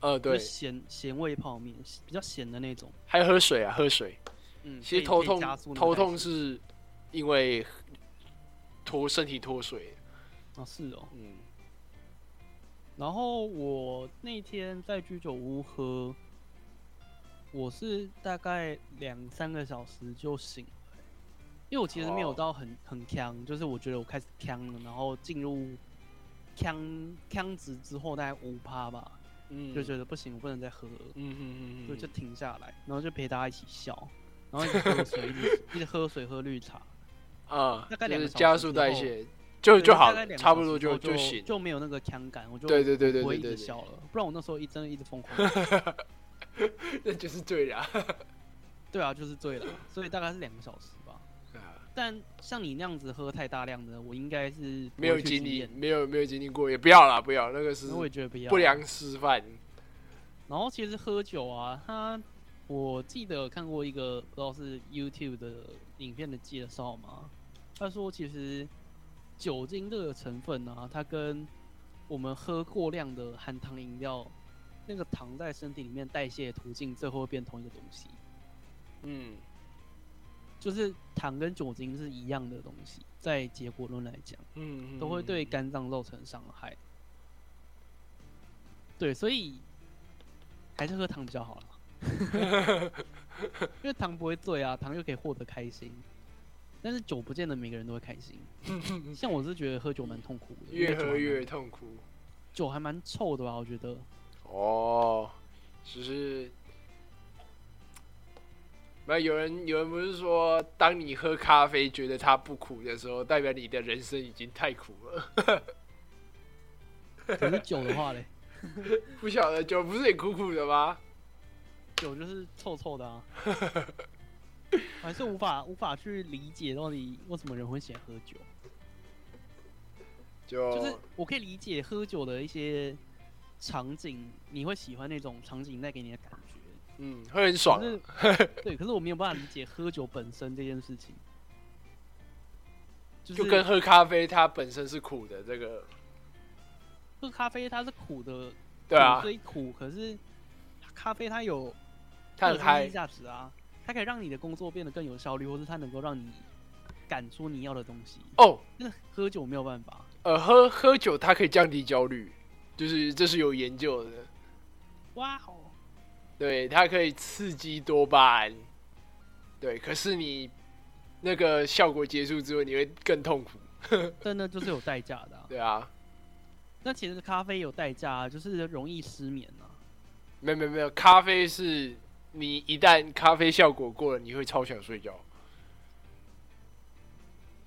呃，对，咸咸味泡面，比较咸的那种，还有喝水啊，喝水。嗯，其实头痛，头痛是因为脱身体脱水。啊，是哦。嗯。然后我那天在居酒屋喝，我是大概两三个小时就醒了，因为我其实没有到很很呛，就是我觉得我开始呛了，然后进入呛呛值之后大概五趴吧，嗯，就觉得不行，我不能再喝了，嗯嗯嗯，所以就停下来，然后就陪大家一起笑。然后一直喝水，一直喝水喝绿茶，啊，就是加速代谢。就就好，差不多就就行，就没有那个腔感，我就对对对对对对笑了，不然我那时候一真的一直疯狂，那就是醉了，对啊，就是醉了，所以大概是两个小时吧。但像你那样子喝太大量的，我应该是没有经历，没有没有经历过，也不要啦，不要那个是，我也觉得不要。不良示范。然后其实喝酒啊，他我记得看过一个不知道是 YouTube 的影片的介绍嘛，他说其实。酒精这个成分呢，它跟我们喝过量的含糖饮料，那个糖在身体里面代谢途径，最后会变同一个东西。嗯，就是糖跟酒精是一样的东西，在结果论来讲，嗯，都会对肝脏造成伤害。对，所以还是喝糖比较好了，因为糖不会醉啊，糖又可以获得开心。但是酒不见得每个人都会开心，像我是觉得喝酒蛮痛苦的，越喝越痛苦。酒还蛮臭的吧？我觉得。哦，只是，那有人有人不是说，当你喝咖啡觉得它不苦的时候，代表你的人生已经太苦了。可是酒的话嘞，不晓得酒不是也苦苦的吗？酒就是臭臭的啊。还是无法无法去理解到底为什么人会喜欢喝酒，就就是我可以理解喝酒的一些场景，你会喜欢那种场景带给你的感觉，嗯，会很爽。对，可是我没有办法理解喝酒本身这件事情，就跟喝咖啡它本身是苦的这个，喝咖啡它是苦的，对啊，所以苦，可是咖啡它有它很嗨价值啊。它可以让你的工作变得更有效率，或是它能够让你赶出你要的东西。哦，那喝酒没有办法。呃，喝喝酒它可以降低焦虑，就是这是有研究的。哇哦！对，它可以刺激多巴胺。对，可是你那个效果结束之后，你会更痛苦。真的就是有代价的。对啊。那其实咖啡有代价，就是容易失眠啊。没有没有没有，咖啡是。你一旦咖啡效果过了，你会超想睡觉。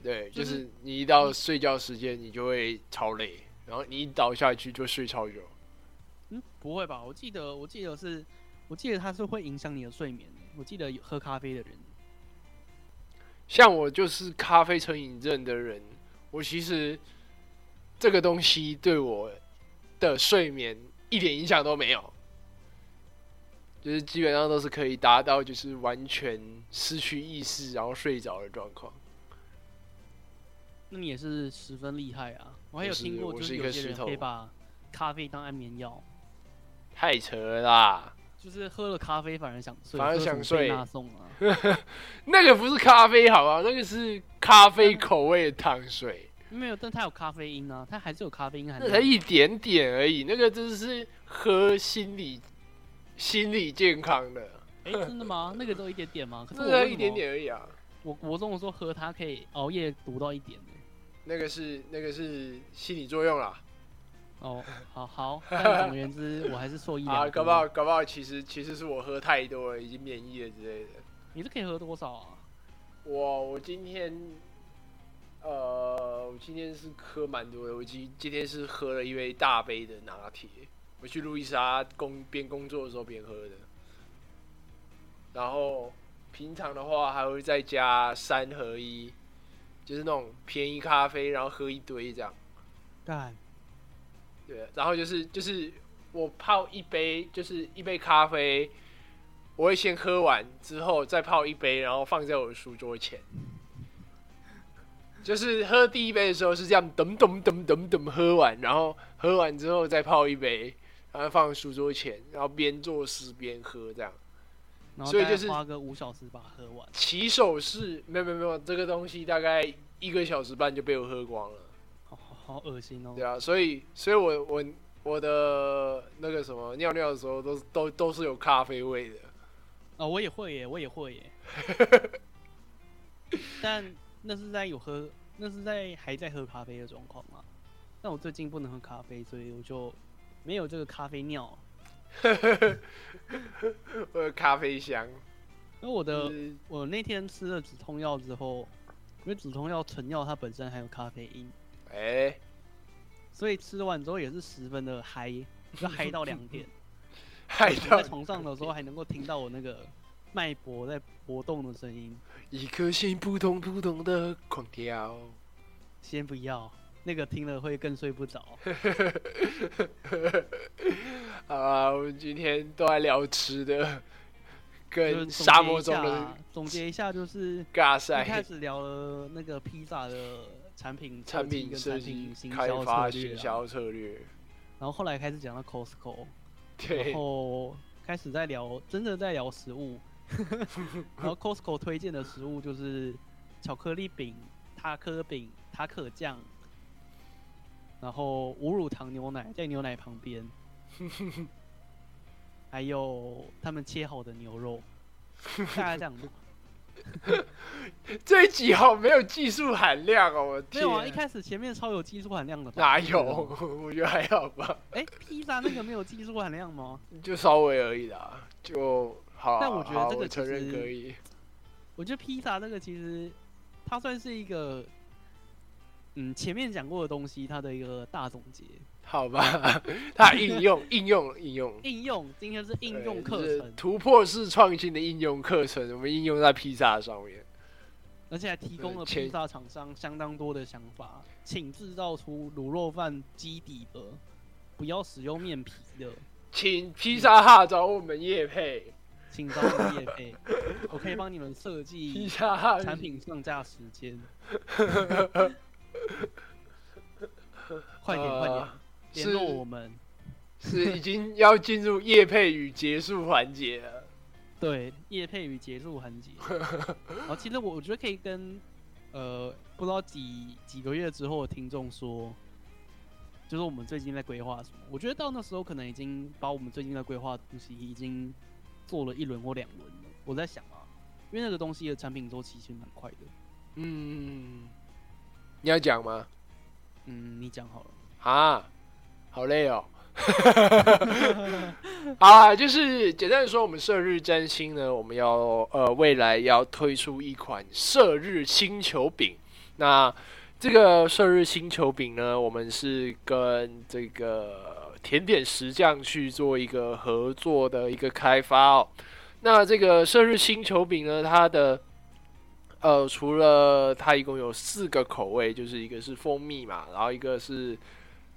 对，就是你一到睡觉时间，你就会超累，然后你一倒下去就睡超久。嗯，不会吧？我记得，我记得是，我记得它是会影响你的睡眠。我记得喝咖啡的人，像我就是咖啡成瘾症的人，我其实这个东西对我的睡眠一点影响都没有。就是基本上都是可以达到，就是完全失去意识然后睡着的状况。那你也是十分厉害啊！我还有听过，就是有些人可以把咖啡当安眠药。太扯了啦！就是喝了咖啡反而想睡，反而想睡。那送啊，那个不是咖啡好啊，那个是咖啡口味的糖水。没有，但它有咖啡因啊，它还是有咖啡因，那才一点点而已。那个真是喝心理。心理健康的，哎，真的吗？那个都一点点吗？可是一点点而已啊。我我这么说喝它可以熬夜读到一点呢。那个是那个是心理作用啦。哦，好好。但总而言之，我还是受益啊。搞不好搞不好，其实其实是我喝太多了，已经免疫了之类的。你是可以喝多少啊？我我今天，呃，我今天是喝蛮多的。我今今天是喝了一杯大杯的拿铁。我去路易莎工边工作的时候边喝的，然后平常的话还会再加三合一，就是那种便宜咖啡，然后喝一堆这样。干。对，然后就是就是我泡一杯，就是一杯咖啡，我会先喝完之后再泡一杯，然后放在我的书桌前。就是喝第一杯的时候是这样，噔噔噔噔噔喝完，然后喝完之后再泡一杯。然后放书桌前，然后边做事边喝，这样。所以就是花个五小时把它喝完。起手式没有没有没有，这个东西大概一个小时半就被我喝光了。好好恶心哦。对啊，所以所以我我我的那个什么尿尿的时候都都都是有咖啡味的。啊，我也会耶，我也会耶。但那是在有喝，那是在还在喝咖啡的状况嘛。但我最近不能喝咖啡，所以我就。没有这个咖啡尿，我有咖啡香。因为我的我那天吃了止痛药之后，因为止痛药成药它本身还有咖啡因，哎，所以吃完之后也是十分的嗨，就嗨到两点。嗨到在床上的时候还能够听到我那个脉搏在搏动的声音，一颗心扑通扑通的狂跳。先不要，那个听了会更睡不着。啊，我们今天都在聊吃的，跟沙漠中的总结一下就是，一开始聊了那个披萨的产品产品跟产品开发行销策略，然后后来开始讲到 Costco，然后开始在聊真的在聊食物，然后 Costco 推荐的食物就是巧克力饼、塔克饼、塔可酱。然后无乳糖牛奶在牛奶旁边，还有他们切好的牛肉，大概这样。这一集好没有技术含量哦！我没有啊，一开始前面超有技术含量的。哪有？我觉得还好吧。哎，披萨那个没有技术含量吗？就稍微而已啦，就好。但我觉得这个承认可以。我觉得披萨那个其实它算是一个。嗯，前面讲过的东西，它的一个大总结，好吧？它应用、应用、应用、应用，今天是应用课程，突破式创新的应用课程，我们应用在披萨上面，而且还提供了披萨厂商相当多的想法，请制造出卤肉饭基底的，不要使用面皮的，请披萨哈找我们叶配，请找我们叶配，我可以帮你们设计披萨哈产品上架时间。快点快点联络我们，是已经要进入夜配与结束环节了。对，夜配与结束环节。好，其实我我觉得可以跟呃不知道几几个月之后的听众说，就是我们最近在规划什么。我觉得到那时候可能已经把我们最近在规划的东西已经做了一轮或两轮了。我在想啊，因为那个东西的产品周期其实蛮快的。嗯。你要讲吗？嗯，你讲好了。啊，好累哦。啊，就是简单的说，我们射日占星呢，我们要呃未来要推出一款射日星球饼。那这个射日星球饼呢，我们是跟这个甜点石匠去做一个合作的一个开发哦。那这个射日星球饼呢，它的呃，除了它一共有四个口味，就是一个是蜂蜜嘛，然后一个是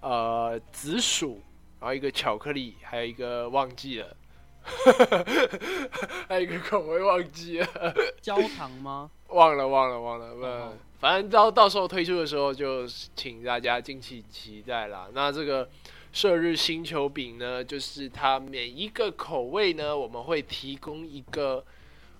呃紫薯，然后一个巧克力，还有一个忘记了，还有一个口味忘记了，焦糖吗？忘了忘了忘了，不，反正到到时候推出的时候就请大家敬请期待啦。那这个射日星球饼呢，就是它每一个口味呢，我们会提供一个。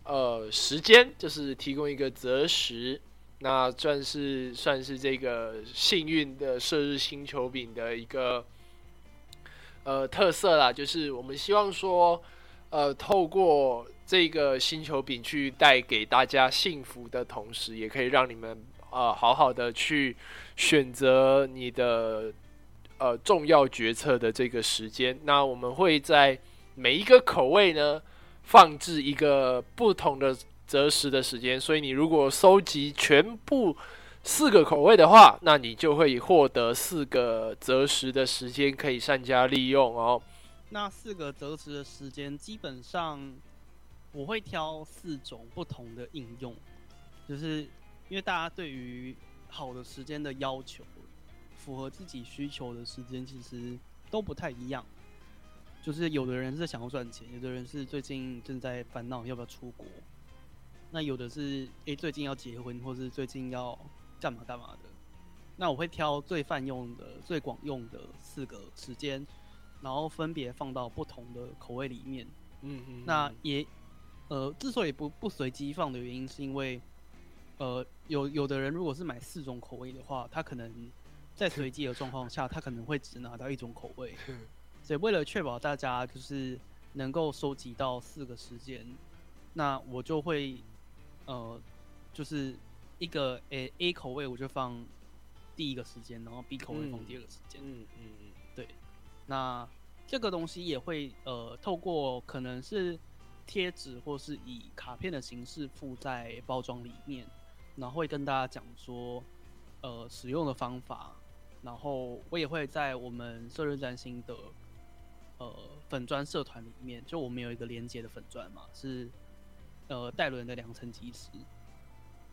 呃，时间就是提供一个择时，那算是算是这个幸运的射日星球饼的一个呃特色啦。就是我们希望说，呃，透过这个星球饼去带给大家幸福的同时，也可以让你们呃好好的去选择你的呃重要决策的这个时间。那我们会在每一个口味呢。放置一个不同的择时的时间，所以你如果收集全部四个口味的话，那你就会获得四个择时的时间可以善加利用哦。那四个择时的时间，基本上我会挑四种不同的应用，就是因为大家对于好的时间的要求，符合自己需求的时间其实都不太一样。就是有的人是想要赚钱，有的人是最近正在烦恼要不要出国，那有的是诶最近要结婚，或是最近要干嘛干嘛的。那我会挑最泛用的、最广用的四个时间，然后分别放到不同的口味里面。嗯嗯。那也呃，之所以不不随机放的原因，是因为呃有有的人如果是买四种口味的话，他可能在随机的状况下，他可能会只拿到一种口味。所以为了确保大家就是能够收集到四个时间，那我就会呃，就是一个诶 A 口味我就放第一个时间，然后 B 口味放第二个时间。嗯嗯嗯，对。那这个东西也会呃，透过可能是贴纸或是以卡片的形式附在包装里面，然后会跟大家讲说呃使用的方法，然后我也会在我们射日占星的呃粉砖社团里面，就我们有一个连接的粉砖嘛，是呃戴伦的良辰吉时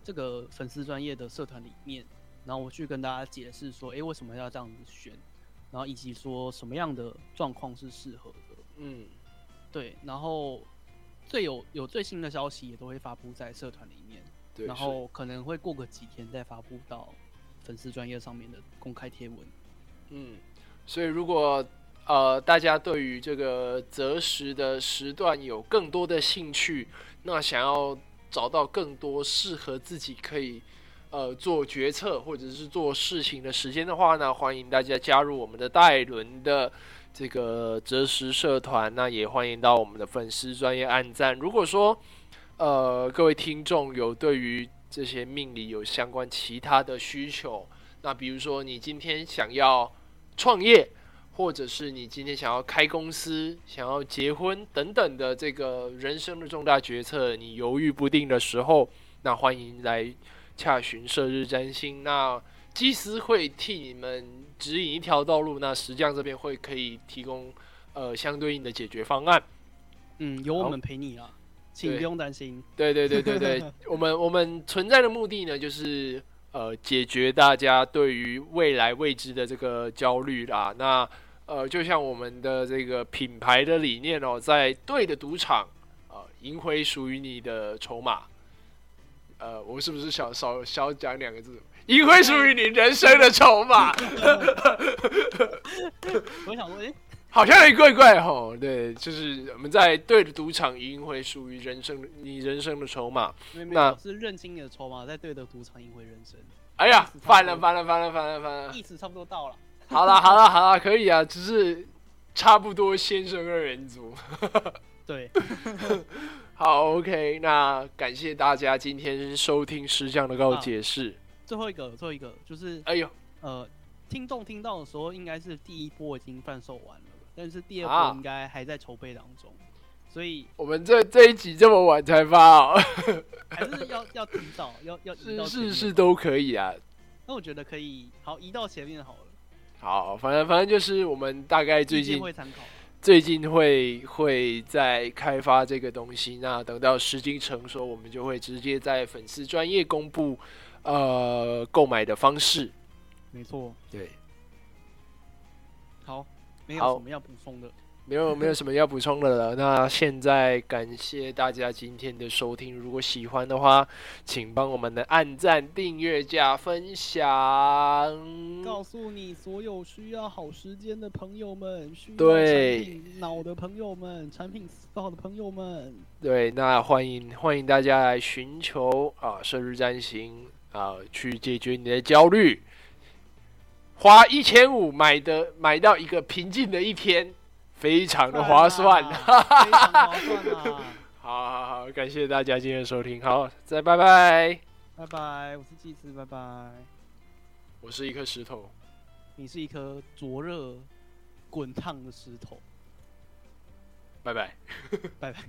这个粉丝专业的社团里面，然后我去跟大家解释说，哎，为什么要这样子选，然后以及说什么样的状况是适合的，嗯，对，然后最有有最新的消息也都会发布在社团里面，然后可能会过个几天再发布到。粉丝专业上面的公开贴文，嗯，所以如果呃大家对于这个择时的时段有更多的兴趣，那想要找到更多适合自己可以呃做决策或者是做事情的时间的话呢，欢迎大家加入我们的戴伦的这个择时社团，那也欢迎到我们的粉丝专业按赞。如果说呃各位听众有对于这些命理有相关其他的需求，那比如说你今天想要创业，或者是你今天想要开公司、想要结婚等等的这个人生的重大决策，你犹豫不定的时候，那欢迎来洽询射日占星，那祭司会替你们指引一条道路，那石匠这边会可以提供呃相对应的解决方案。嗯，有我们陪你啊。请不用担心。对对对对对，我们我们存在的目的呢，就是呃解决大家对于未来未知的这个焦虑啦。那呃，就像我们的这个品牌的理念哦，在对的赌场，呃，赢回属于你的筹码。呃，我是不是少少少讲两个字？赢回属于你人生的筹码。我想说，哎。好像也怪怪吼，对，就是我们在对的赌场赢回属于人生你人生的筹码，那是认清你的筹码，在对的赌场赢回人生。哎呀，翻了翻了翻了翻了翻了，意思差不多到了。好了好了好了，可以啊，只是差不多先生二人组。对，好 OK，那感谢大家今天收听石匠的告解释。最后一个，最后一个就是，哎呦，呃，听众听到的时候，应该是第一波已经贩售完了。但是第二波应该还在筹备当中，所以我们这这一集这么晚才发哦，还是要要提早，要要是是是都可以啊。那我觉得可以，好移到前面好了。好，反正反正就是我们大概最近最近会会在开发这个东西。那等到时机成熟，我们就会直接在粉丝专业公布呃购买的方式。没错，对，好。没有什么要补充的，没有没有什么要补充的了。那现在感谢大家今天的收听，如果喜欢的话，请帮我们的按赞、订阅、加分享，告诉你所有需要好时间的朋友们，需要产品脑的朋友们，产品思考的朋友们。对，那欢迎欢迎大家来寻求啊，生日占星啊，去解决你的焦虑。花一千五买的买到一个平静的一天，非常的划算，非常划算啊！好好好，感谢大家今天的收听，好，再拜拜，拜拜，我是祭司，拜拜，我是一颗石头，你是一颗灼热、滚烫的石头，拜拜，拜拜。